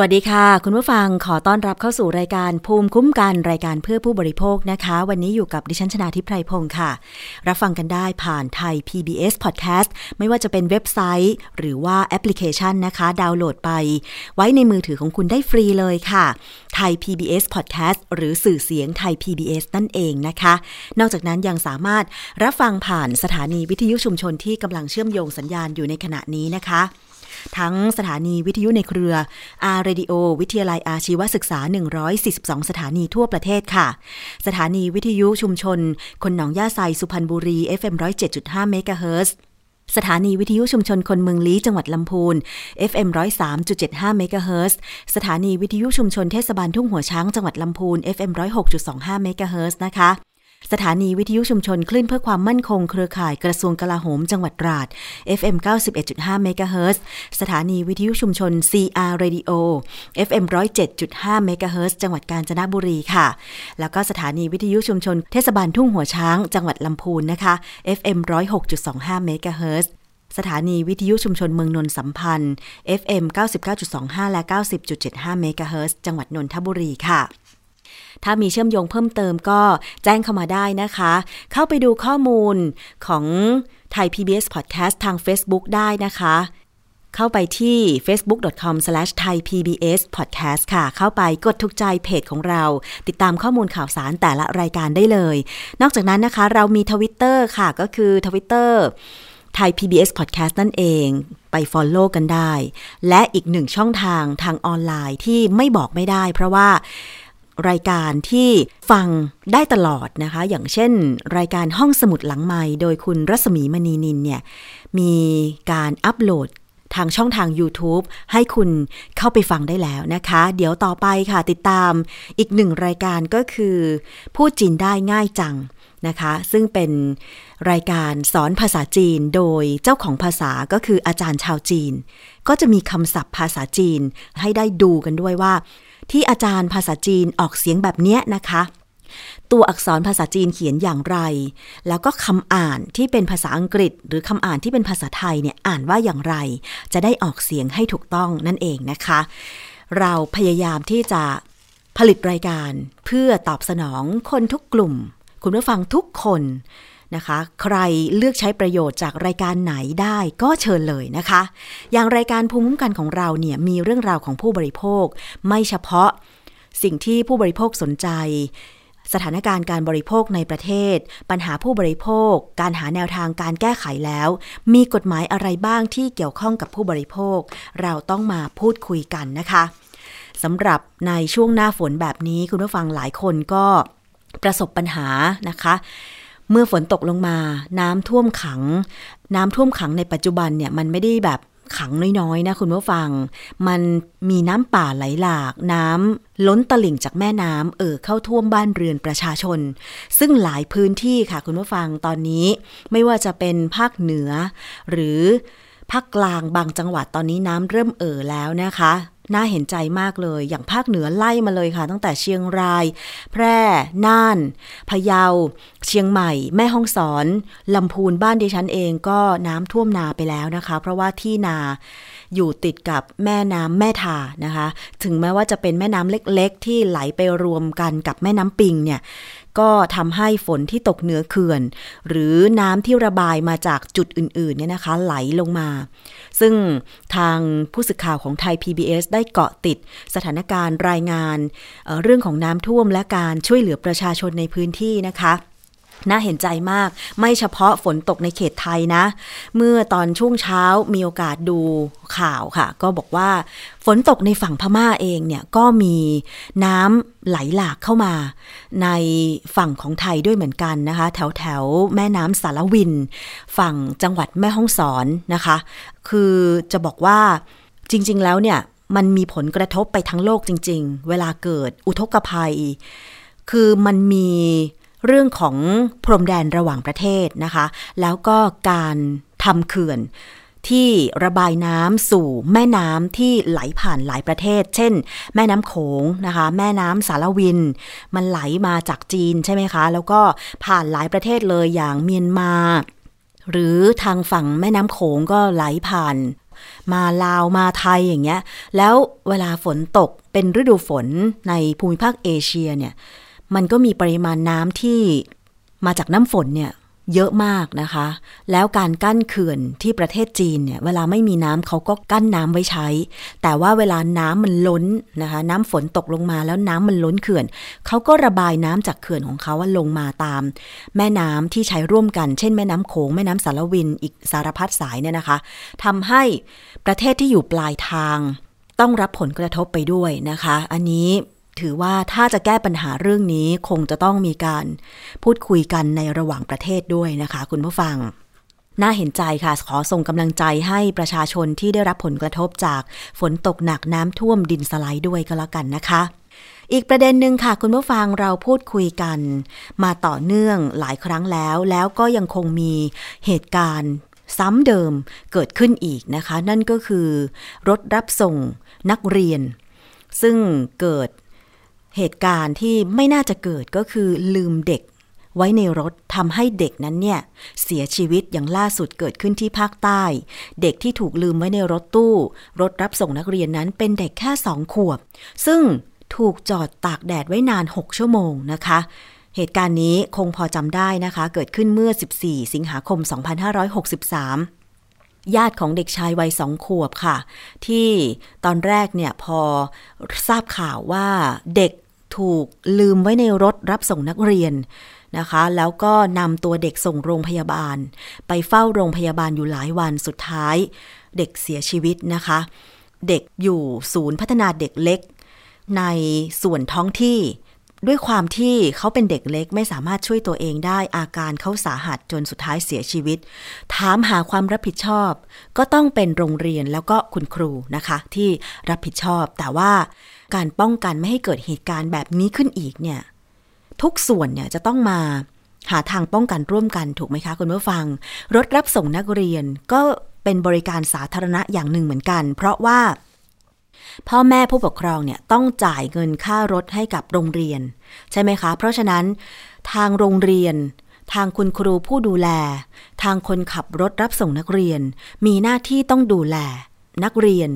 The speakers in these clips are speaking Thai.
วัสดีค่ะ คุณผู้ฟังขอต้อนรับเข้าสู่รายการภูมิคุ้มกันรายการเพื่อผู้บริโภคนะคะ วันนี้อยู่กับดิฉันชนาทิพไพรพงศ์ค่ะ รับฟังกันได้ผ่านไทย PBS Podcast ไม่ว่าจะเป็นเว็บไซต์ หรือว่าแอปพลิเคชันนะคะ ดาวน์โหลดไป ไว้ในมือถือของคุณได้ฟรีเลยค่ะไทย PBS Podcast หรือสื่อเสียงไทย PBS นั่นเองนะคะ นอกจากนั้นยังสามารถรับฟังผ่านสถานีวิทยุชุมชนที่กำลังเชื่อมโยงสัญญาณอยู่ในขณะนี้นะคะ ทั้งสถานีวิทยุในเครืออาร์เรดิโอวิทยาลัยอาชีวศึกษา 142 สถานีทั่วประเทศค่ะ สถานีวิทยุชุมชน คนหนองย่าไซสุพรรณบุรี FM 107.5เมกะเฮิรตซ์สถานีวิทยุชุมชนคนเมืองลี้จังหวัดลำพูน FM 103.75เมกะเฮิรตซ์สถานีวิทยุชุมชนเทศบาลทุ่งหัวช้างจังหวัดลำพูน FM 106.25เมกะเฮิรตซ์นะคะ สถานีวิทยุชุมชนคลื่นเพื่อความมั่นคงเครือข่ายกระทรวงกลาโหมจังหวัดตราด FM 91.5เมกะเฮิรตซ์สถานีวิทยุชุมชน CR Radio FM 107.5เมกะเฮิรตซ์จังหวัดกาญจนบุรีค่ะ แล้วก็สถานีวิทยุชุมชนเทศบาลทุ่งหัวช้าง จังหวัดลำพูนนะคะ FM 106.25เมกะเฮิรตซ์สถานีวิทยุชุมชนเมืองนนสัมพันธ์ FM 99.25 และ 90.75 เมกะเฮิรตซ์จังหวัดนนทบุรีค่ะ ถ้ามีเชื่อมโยงเพิ่มเติมก็แจ้งเข้ามาได้นะคะ เข้าไปดูข้อมูลของไทย PBS Podcast ทาง Facebook ได้นะคะเข้าไปที่ facebook.com/thaipbspodcast ค่ะ เข้าไปกดทุกใจเพจของเรา ติดตามข้อมูลข่าวสารแต่ละรายการได้เลย นอกจากนั้นนะคะ เรามีทวิตเตอร์ค่ะก็คือทวิตเตอร์ไทย PBS Podcast นั่นเองไป Follow กันได้ และอีกหนึ่งช่องทางทางออนไลน์ที่ไม่บอกไม่ได้ เพราะว่า รายการที่ฟังได้ตลอดนะคะ อย่างเช่น รายการห้องสมุดหลังไม้โดยคุณรัศมีมณีนินเนี่ย มีการอัปโหลดทางช่องทาง YouTube ให้คุณเข้าไปฟังได้แล้วนะคะ เดี๋ยวต่อไปค่ะติดตามอีกหนึ่งรายการก็คือ พูดจีนได้ง่ายจังนะคะ ซึ่งเป็นรายการสอนภาษาจีนโดยเจ้าของภาษาก็คืออาจารย์ชาวจีน ก็จะมีคำศัพท์ภาษาจีนให้ได้ดูกันด้วยว่า ที่อาจารย์ภาษาจีนออกเสียงแบบนี้นะคะ ตัวอักษรภาษาจีนเขียนอย่างไร แล้วก็คำอ่านที่เป็นภาษาอังกฤษ หรือคำอ่านที่เป็นภาษาไทยเนี่ยอ่านว่าอย่างไร จะได้ออกเสียงให้ถูกต้องนั่นเองนะคะ เราพยายามที่จะผลิตรายการเพื่อตอบสนองคนทุกกลุ่ม คุณผู้ฟังทุกคน นะคะ ใครเลือกใช้ประโยชน์จากรายการไหนได้ก็เชิญเลยนะคะ อย่างรายการภูมิคุ้มกันของเราเนี่ยมีเรื่องราวของผู้บริโภค ไม่เฉพาะสิ่งที่ผู้บริโภคสนใจ สถานการณ์การบริโภคในประเทศ ปัญหาผู้บริโภค การหาแนวทางการแก้ไขแล้ว มีกฎหมายอะไรบ้างที่เกี่ยวข้องกับผู้บริโภค เราต้องมาพูดคุยกันนะคะสำหรับในช่วงหน้าฝนแบบนี้คุณผู้ฟังหลายคนก็ประสบปัญหานะคะ เมื่อฝนตกลงมา น้ำท่วมขัง น้ำท่วมขังในปัจจุบันเนี่ยมันไม่ได้แบบขังน้อยๆนะคุณผู้ฟัง มันมีน้ำป่าไหลหลาก น้ำล้นตลิ่งจากแม่น้ำเอ่อเข้าท่วมบ้านเรือนประชาชน ซึ่งหลายพื้นที่ค่ะคุณผู้ฟังตอนนี้ ไม่ว่าจะเป็นภาคเหนือ หรือภาคกลางบางจังหวัดตอนนี้น้ำเริ่มเอ่อแล้วนะคะ น่าเห็นใจมากเลย อย่างภาคเหนือไล่มาเลยค่ะ ตั้งแต่เชียงราย แพร่น่านพะเยา เชียงใหม่ แม่ฮ่องสอนลำพูนบ้านดิฉันเองก็น้ำท่วมนาไปแล้วนะคะ เพราะว่าที่นาอยู่ติดกับแม่น้ำแม่ทานะคะ ถึงแม้ว่าจะเป็นแม่น้ำเล็ก ๆ ที่ไหลไปรวมกันกับแม่น้ำปิงเนี่ยก็ทำให้ฝนที่ตกเหนือเขื่อน หรือน้ำที่ระบายมาจากจุดอื่นๆเนี่ยนะคะ ไหลลงมา ซึ่งทางผู้สื่อข่าวของไทย PBS ได้เกาะติดสถานการณ์รายงานเเรื่องของน้ำท่วมและการช่วยเหลือประชาชนในพื้นที่นะคะน่าเห็นใจมาก ไม่เฉพาะฝนตกในเขตไทยนะ เมื่อตอนช่วงเช้ามีโอกาสดูข่าวค่ะ ก็บอกว่าฝนตกในฝั่งพม่าเองเนี่ย ก็มีน้ำไหลหลากเข้ามา ในฝั่งของไทยด้วยเหมือนกันนะคะ แถวแถวแม่น้ำสารวิน ฝั่งจังหวัดแม่ฮ่องสอนนะคะ คือจะบอกว่าจริง ๆ แล้วเนี่ยมันมีผลกระทบไปทั้งโลกจริง ๆ เวลาเกิดอุทกภัย คือมันมีเรื่องของพรมแดนระหว่างประเทศนะคะ แล้วก็การทำเขื่อนที่ระบายน้ำสู่แม่น้ำที่ไหลผ่านหลายประเทศ เช่น แม่น้ำโขงนะคะ แม่น้ำสารวิน มันไหลมาจากจีนใช่ไหมคะ แล้วก็ผ่านหลายประเทศเลยอย่างเมียนมา หรือทางฝั่งแม่น้ำโขงก็ไหลผ่าน มาลาวมาไทยอย่างเงี้ย แล้วเวลาฝนตกเป็นฤดูฝนในภูมิภาคเอเชียเนี่ย มันก็มีปริมาณน้ำที่มาจากน้ำฝนเนี่ย เยอะมากนะคะ แล้วการกั้นเขื่อนที่ประเทศจีนเนี่ยเวลาไม่มีน้ำเขาก็กั้นน้ำไว้ใช้ แต่ว่าเวลาน้ำมันล้นนะคะ น้ำฝนตกลงมาแล้วน้ำมันล้นเขื่อน เขาก็ระบายน้ำจากเขื่อนของเขาว่าลงมาตาม แม่น้ำที่ใช้ร่วมกัน เช่นแม่น้ำโขงแม่น้ำสารวินอีกสารพัดสายเนี่ยนะคะทำให้ประเทศที่อยู่ปลายทาง ต้องรับผลกระทบไปด้วยนะคะ อันนี้ ถือว่าถ้าจะแก้ปัญหาเรื่องนี้คงจะต้องมีการพูดคุยกันในระหว่างประเทศด้วยนะคะ คุณผู้ฟัง น่าเห็นใจค่ะ ขอส่งกำลังใจให้ประชาชนที่ได้รับผลกระทบจากฝนตกหนักน้ำท่วมดินสไลด์ด้วยก็แล้วกันนะคะอีกประเด็นหนึ่งค่ะ คุณผู้ฟังเราพูดคุยกัน มาต่อเนื่องหลายครั้งแล้ว แล้วก็ยังคงมีเหตุการณ์ซ้ำเดิมเกิดขึ้นอีกนะคะ นั่นก็คือ รถรับส่งนักเรียน ซึ่งเกิด เหตุการณ์ที่ไม่น่าจะเกิดก็คือลืมเด็ก ไว้ในรถทำให้เด็กนั้นเนี่ย เสียชีวิตอย่างล่าสุดเกิดขึ้นที่ภาคใต้ เด็กที่ถูกลืมไว้ในรถตู้ รถรับส่งนักเรียนนั้นเป็นเด็กแค่สองขวบ ซึ่งถูกจอดตากแดดไว้นาน 6 ชั่วโมงนะคะ เหตุการณ์นี้คงพอจำได้นะคะ เกิดขึ้นเมื่อ 14 สิงหาคม 2563ญาติของเด็กชายวัยสองขวบค่ะ ที่ตอนแรกเนี่ยพอทราบข่าวว่าเด็ก ถูกลืมไว้ในรถรับส่งนักเรียนนะคะ แล้วก็นำตัวเด็กส่งโรงพยาบาล ไปเฝ้าโรงพยาบาลอยู่หลายวันสุดท้าย เด็กเสียชีวิตนะคะ เด็กอยู่ศูนย์พัฒนาเด็กเล็ก ในส่วนท้องที่ด้วยความที่เขาเป็นเด็กเล็กไม่สามารถช่วยตัวเองได้อาการเขาสาหัสจนสุดท้ายเสียชีวิต ถามหาความรับผิดชอบ ก็ต้องเป็นโรงเรียนแล้วก็คุณครูนะคะ ที่รับผิดชอบแต่ว่า การป้องกันไม่ให้เกิดเหตุการณ์แบบนี้ขึ้นอีกเนี่ยทุกส่วนเนี่ยจะต้องมาหาทางป้องกันร่วมกันถูกไหมคะคุณผู้ฟัง รถรับส่งนักเรียนก็เป็นบริการสาธารณะอย่างหนึ่งเหมือนกัน เพราะว่า พ่อแม่ผู้ปกครองเนี่ยต้องจ่ายเงินค่ารถให้กับโรงเรียน ใช่ไหมคะ เพราะฉะนั้น ทางโรงเรียน ทางคุณครูผู้ดูแล ทางคนขับรถรับส่งนักเรียน มีหน้าที่ต้องดูแล นักเรียน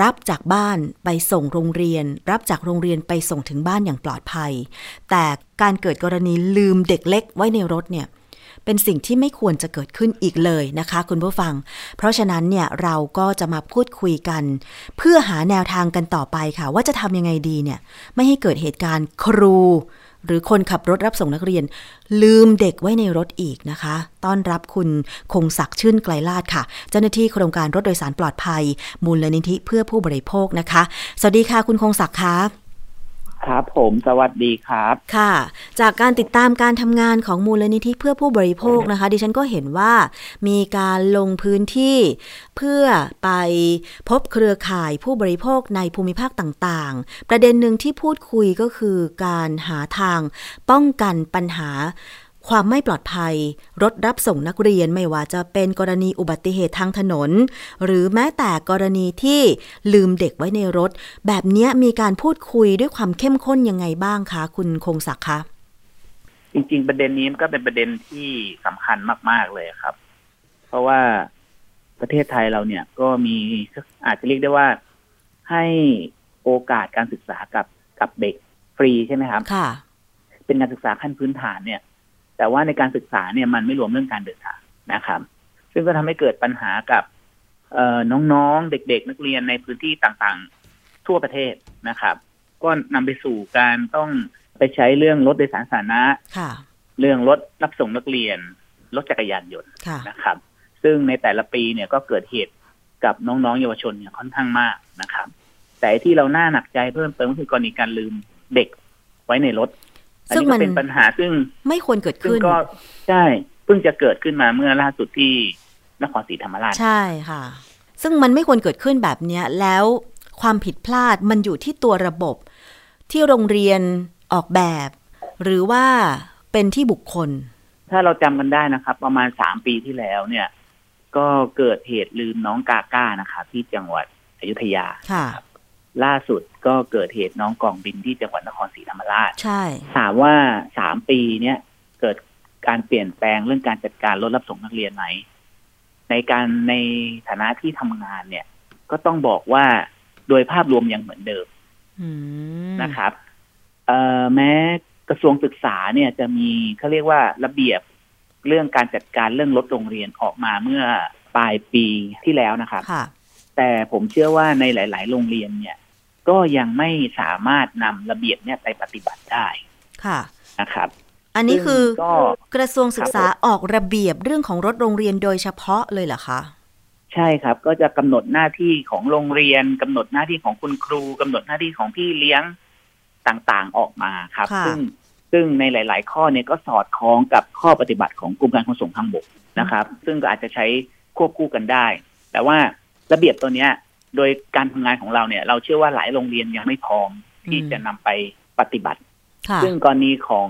รับจากบ้านไปส่งโรงเรียน รับจากโรงเรียนไปส่งถึงบ้านอย่างปลอดภัย แต่การเกิดกรณีลืมเด็กเล็กไว้ในรถเนี่ยเป็นสิ่งที่ไม่ควรจะเกิดขึ้นอีกเลยนะคะคุณผู้ฟัง เพราะฉะนั้นเนี่ยเราก็จะมาพูดคุยกัน เพื่อหาแนวทางกันต่อไปค่ะ ว่าจะทำยังไงดีเนี่ยไม่ให้เกิดเหตุการณ์ครู หรือคนขับรถรับส่งนักเรียน ลืมเด็กไว้ในรถอีกนะคะ ต้อนรับคุณคงศักดิ์ชื่นไกลลาดค่ะ เจ้าหน้าที่โครงการรถโดยสารปลอดภัย มูลนิธิเพื่อผู้บริโภคนะคะ สวัสดีค่ะคุณคงศักดิ์คะ ครับผมสวัสดีครับ ค่ะ จากการติดตามการทำงานของมูลนิธิเพื่อผู้บริโภคนะคะ ดิฉันก็เห็นว่ามีการลงพื้นที่เพื่อไปพบเครือข่ายผู้บริโภคในภูมิภาคต่างๆ ประเด็นหนึ่งที่พูดคุยก็คือการหาทางป้องกันปัญหา ความไม่ปลอดภัย รถรับส่งนักเรียนไม่ว่าจะเป็นกรณีอุบัติเหตุทางถนน หรือแม้แต่กรณีที่ลืมเด็กไว้ในรถ แบบนี้มีการพูดคุยด้วยความเข้มข้นยังไงบ้างคะคุณคงศักดิ์คะจริง ๆ ประเด็นนี้ก็เป็นประเด็นที่สำคัญมาก ๆเลยครับ เพราะว่าประเทศไทยเราเนี่ยก็มีอาจจะเรียกได้ว่าให้โอกาสการศึกษากับกับเด็กฟรีใช่ไหมครับ ค่ะ เป็นการศึกษาขั้นพื้นฐานเนี่ย แต่ว่าในการศึกษาเนี่ยมันไม่รวมเรื่องการเดินทางนะครับ ซึ่งก็ทำให้เกิดปัญหากับน้องๆ เด็กๆ นักเรียนในพื้นที่ต่างๆ ทั่วประเทศนะครับ ก็นำไปสู่การต้องไปใช้เรื่องรถโดยสารสาธารณะเรื่องรถรับส่งนักเรียน รถจักรยานยนต์นะครับ ซึ่งในแต่ละปีเนี่ยก็เกิดเหตุกับน้องๆ เยาวชนเนี่ยค่อนข้างมากนะครับ แต่ที่เราหน้าหนักใจเพิ่มเติมก็คือกรณีการลืมเด็กไว้ในรถ ซึ่งมันเป็นปัญหาซึ่งไม่ควรเกิดขึ้นก็ใช่เพิ่งจะเกิดขึ้นมาเมื่อล่าสุดที่นครศรีธรรมราชใช่ค่ะ ซึ่งมันไม่ควรเกิดขึ้นแบบเนี้ยแล้วความผิดพลาดมันอยู่ที่ตัวระบบ ที่โรงเรียนออกแบบ หรือว่าเป็นที่บุคคล ถ้าเราจำกันได้นะครับ ประมาณสามปีที่แล้วเนี่ยกก็เกิดเหตุลืมน้องกาก้านะคะที่จังหวัดอยุธยาค่ะ ล่าสุดก็เกิดเหตุน้องกองบินที่จังหวัดนครศรีธรรมราชใช่ถามว่าสามปีเนี้ยเกิดการเปลี่ยนแปลงเรื่องการจัดการรถรับส่งนักเรียนไหมในการในฐานะที่ทำงานเนี่ย ก็ต้องบอกว่าโดยภาพรวมยังเหมือนเดิมอืมนะครับเอ่อแม้กระทรวงศึกษาเนี่ยจะมีเขาเรียกว่าระเบียบเรื่องการจัดการเรื่องรถโรงเรียนออกมาเมื่อปลายปีที่แล้วนะครับค่ะแต่ผมเชื่อว่าในหลาย ๆ โรงเรียนเนี่ย ก็ยังไม่สามารถนำระเบียบเนี่ยไปปฏิบัติได้ค่ะนะครับ อันนี้คือซึ่งก็กระทรวงศึกษาครับผมออกระเบียบเรื่องของรถโรงเรียนโดยเฉพาะเลยเหรอคะใช่ครับ ก็จะกำหนดหน้าที่ของโรงเรียนกำหนดหน้าที่ของคุณครูกำหนดหน้าที่ของพี่เลี้ยงต่างๆออกมาครับค่ะซึ่งซึ่งในหลาย ๆ ข้อเนี่ยก็สอดคล้องกับข้อปฏิบัติของกรมการขนส่งทางบกนะครับ ซึ่งก็อาจจะใช้ควบคู่กันได้ แต่ว่าระเบียบตัวเนี้ย โดยการทำงานของเราเนี่ย เราเชื่อว่าหลายโรงเรียนยังไม่พร้อมที่จะนำไปปฏิบัติค่ะซึ่งกรณีของ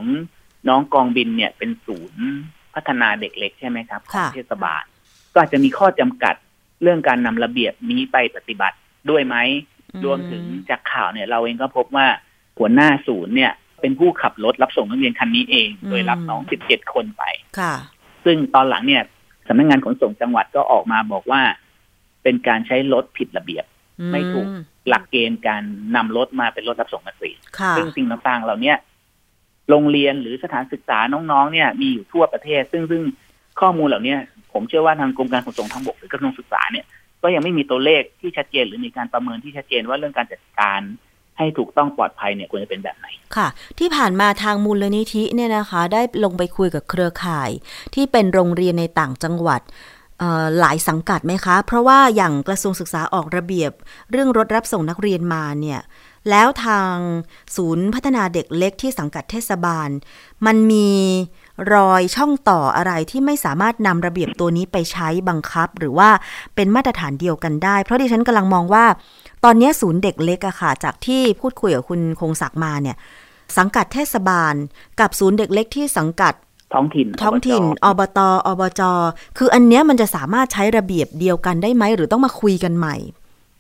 น้องกองบินเนี่ยเป็นศูนย์พัฒนาเด็กเล็กใช่ไหมครับของค่ะเทศบาล ก็อาจจะมีข้อจำกัดเรื่องการนำระเบียบนี้ไปปฏิบัติด้วยไหมรวมถึงจากข่าวเนี่ยเราเองก็พบว่าหัวหน้าศูนย์เนี่ย เป็นผู้ขับรถรับส่งนักเรียนคันนี้เอง โดยรับน้อง17คนไปค่ะ ซึ่งตอนหลังเนี่ยสำนักงานขนส่งจังหวัดก็ออกมาบอกว่า เป็นการใช้รถผิดระเบียบ ไม่ถูกอืหลักเกณฑ์การนำรถมาเป็นรถรับส่งนักเรียนค่ะซึ่งสิ่งต่างๆเหล่าเนี้ยโรงเรียนหรือสถานศึกษาน้องๆ เนี่ย มีอยู่ทั่วประเทศ ซึ่งซึ่งข้อมูลเหล่าเนี้ยผมเชื่อว่าทางกรมการขนส่งทางบกหรือกระทรวงศึกษาเนี่ยก็ยังไม่มีตัวเลขที่ชัดเจนหรือมีการประเมินที่ชัดเจนว่าเรื่องการจัดการให้ถูกต้องปลอดภัยเนี่ยควรจะเป็นแบบไหน ค่ะ ที่ผ่านมาทางมูลนิธิเนี่ยนะคะ ได้ลงไปคุยกับเครือข่าย ที่เป็นโรงเรียนในต่างจังหวัดเอ่อ หลายสังกัดไหมคะ เพราะว่าอย่างกระทรวงศึกษาออกระเบียบ เรื่องรถรับส่งนักเรียนมาเนี่ยแล้วทางศูนย์พัฒนาเด็กเล็กที่สังกัดเทศบาล มันมีรอยช่องต่ออะไรที่ไม่สามารถนำระเบียบตัวนี้ไปใช้บังคับ หรือว่าเป็นมาตรฐานเดียวกันได้ เพราะดิฉันกำลังมองว่า ตอนนี้ศูนย์เด็กเล็กอะค่ะ จากที่พูดคุยกับคุณคงศักดิ์มาเนี่ยสังกัดเทศบาล กับศูนย์เด็กเล็กที่สังกัด ท้องถิ่น ท้องถิ่นอบจอบต อบจ คืออันเนี้ยมันจะสามารถใช้ระเบียบเดียวกันได้ไหม หรือต้องมาคุยกันใหม่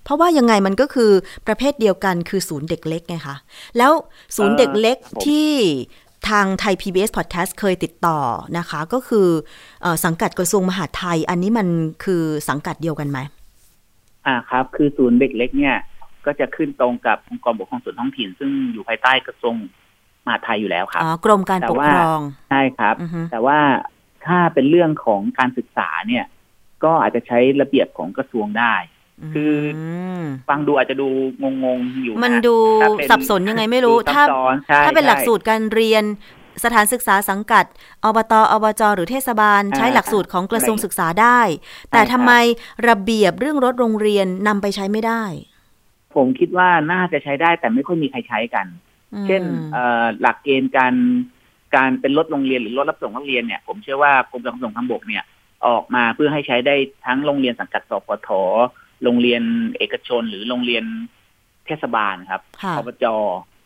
เพราะว่ายังไงมันก็คือประเภทเดียวกันคือศูนย์เด็กเล็กไงคะ แล้วศูนย์เด็กเล็กที่ทางไทย PBS Podcast เคยติดต่อนะคะ ก็คือเออสังกัดกระทรวงมหาดไทย อันนี้มันคือสังกัดเดียวกันไหมอ่าครับ คือศูนย์เด็กเล็กเนี่ยก็จะขึ้นตรงกับองค์กรปกครองส่วนท้องถิ่น ซึ่งอยู่ภายใต้กระทรวง มหาดไทยอยู่แล้วครับอ๋อกรมการปกครองใช่ครับอือฮึแต่ว่าถ้าเป็นเรื่องของการศึกษาเนี่ย ก็อาจจะใช้ระเบียบของกระทรวงได้ คือมฟังดูอาจจะดูงงๆอยู่ะมันดูถ้าเป็นสับสนยังไงไม่รู้ดูซับถ้าซ้อนใช่ถ้าเป็นหลักใช่สูตรการเรียนสถานศึกษาสังกัดอบตอบจ หรือเทศบาลอ่าใช้หลักสูตรของกระทรวงศึกษาได้ แต่ใช่ครับทำไมระเบียบเรื่องรถโรงเรียนนำไปใช้ไม่ได้ ผมคิดว่าน่าจะใช้ได้แต่ไม่ค่อยมีใครใช้กันอืม เช่นเอ่อหลักเกณฑ์การการเป็นรถโรงเรียนหรือรถรับส่งนักเรียนเนี่ย ผมเชื่อว่ากรมการขนส่งทางบกเนี่ยออกมาเพื่อให้ใช้ได้ทั้งโรงเรียนสังกัดสปทโรงเรียนเอกชน หรือโรงเรียนเทศบาลครับค่ะอบจ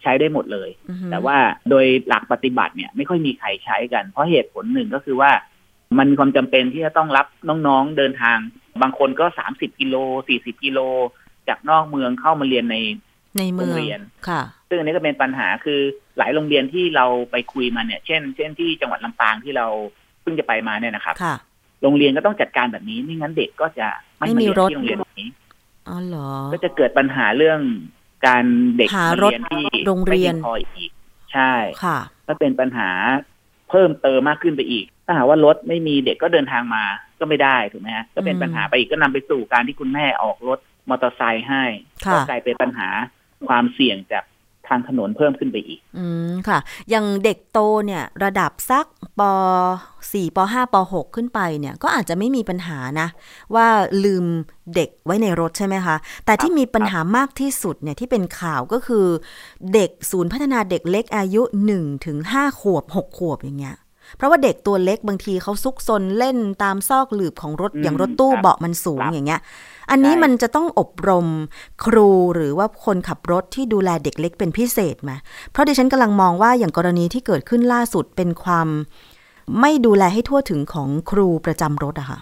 ใช้ได้หมดเลยอือฮึแต่ว่าโดยหลักปฏิบัติเนี่ย ไม่ค่อยมีใครใช้กัน เพราะเหตุผลหนึ่งก็คือว่ามันมีความจำเป็นที่จะต้องรับน้องๆเดินทาง บางคนก็สามสิบกิโลสี่สิบกิโล จากนอกเมืองเข้ามาเรียนในในเมืองโรงเรียนค่ะ ซึ่งอันนี้ก็เป็นปัญหาคือหลายโรงเรียนที่เราไปคุยมาเนี่ย เช่น เช่นที่จังหวัดลำปางที่เราเพิ่งจะไปมาเนี่ยนะครับค่ะโรงเรียนก็ต้องจัดการแบบนี้ไม่งั้นเด็กก็จะไม่ไม่มามีเรียนรถที่โรงเรียนแบบนี้อ๋อเหรอ ก็จะเกิดปัญหาเรื่องการเด็กหารถมาเรียนที่โรงเรียนไม่พีงพออีก ใช่ค่ะก็เป็นปัญหาเพิ่มเติมมากขึ้นไปอีก ถ้าหากว่ารถไม่มีเด็กก็เดินทางมาก็ไม่ได้ถูกไหมฮะก็เป็นอืมปัญหาไปอีกก็นำไปสู่การที่คุณแม่ออกรถมอเตอร์ไซค์ให้ค่ะก็กลายเป็นปัญหาความเสี่ยงจาก ทางถนนเพิ่มขึ้นไปอีก อืมค่ะ อย่างเด็กโตเนี่ยระดับสักป .4 ป .5 ป .6 ขึ้นไปเนี่ย ก็อาจจะไม่มีปัญหานะ ว่าลืมเด็กไว้ในรถใช่ไหมคะ แต่ที่มีปัญหามากที่สุดเนี่ยที่เป็นข่าวก็คือ เด็กศูนย์พัฒนาเด็กเล็กอายุ1ถึง5ขวบ 6 ขวบอย่างเงี้ย เพราะว่าเด็กตัวเล็กบางทีเขาซุกซนเล่นตามซอกหลืบของรถอืมอย่างรถตู้ครับเบาะมันสูงครับอย่างเงี้ย อันนี้ใช่มันจะต้องอบรมครูหรือว่าคนขับรถที่ดูแลเด็กเล็กเป็นพิเศษไหมเพราะดิฉันกำลังมองว่าอย่างกรณีที่เกิดขึ้นล่าสุดเป็นความ ไม่ดูแลให้ทั่วถึงของครูประจำรถอะค่ะ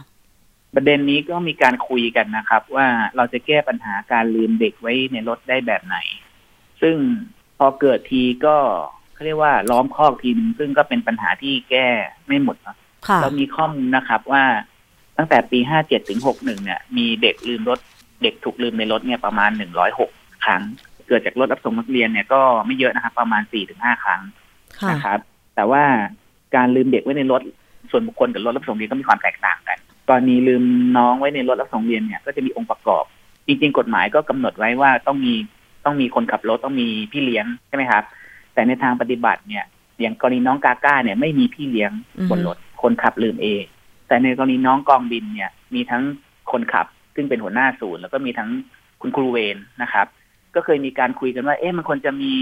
ประเด็นนี้ก็มีการคุยกันนะครับ ว่าเราจะแก้ปัญหาการลืมเด็กไว้ในรถได้แบบไหน ซึ่งพอเกิดทีก็ เขาเรียกว่าล้อมคอกทีนึงซึ่งก็เป็นปัญหาที่แก้ไม่หมดนะค่ะเรามีข้อมูลนะครับว่าตั้งแต่ปี57ถึง61เนี่ย มีเด็กลืมรถ เด็กถูกลืมในรถเนี่ยประมาณ106ครั้ง เกิดจากรถรับส่งนักเรียนเนี่ยก็ไม่เยอะนะครับ ประมาณ4-5ครั้งค่ะนะครับ แต่ว่าการลืมเด็กไว้ในรถส่วนบุคคลกับรถรับส่งเรียนก็มีความแตกต่างกันกรณีลืมน้องไว้ในรถรับส่งเรียนเนี่ยก็จะมีองค์ประกอบ จริงๆ กฎหมายก็กำหนดไว้ว่าต้องมีต้องมีคนขับรถต้องมีพี่เลี้ยงใช่ไหมครับ แต่ในทางปฏิบัติเนี่ยอย่างกรณีน้องกาก้าเนี่ยไม่มีพี่เลี้ยงอือฮึบนรถคนขับลืมเองแต่ในกรณีน้องกองบินเนี่ย มีทั้งคนขับ ซึ่งเป็นหัวหน้าศูนย์แล้วก็มีทั้งคุณครูเวรนะครับ ก็เคยมีการคุยกันว่า เอ๊ะมันควรจะมี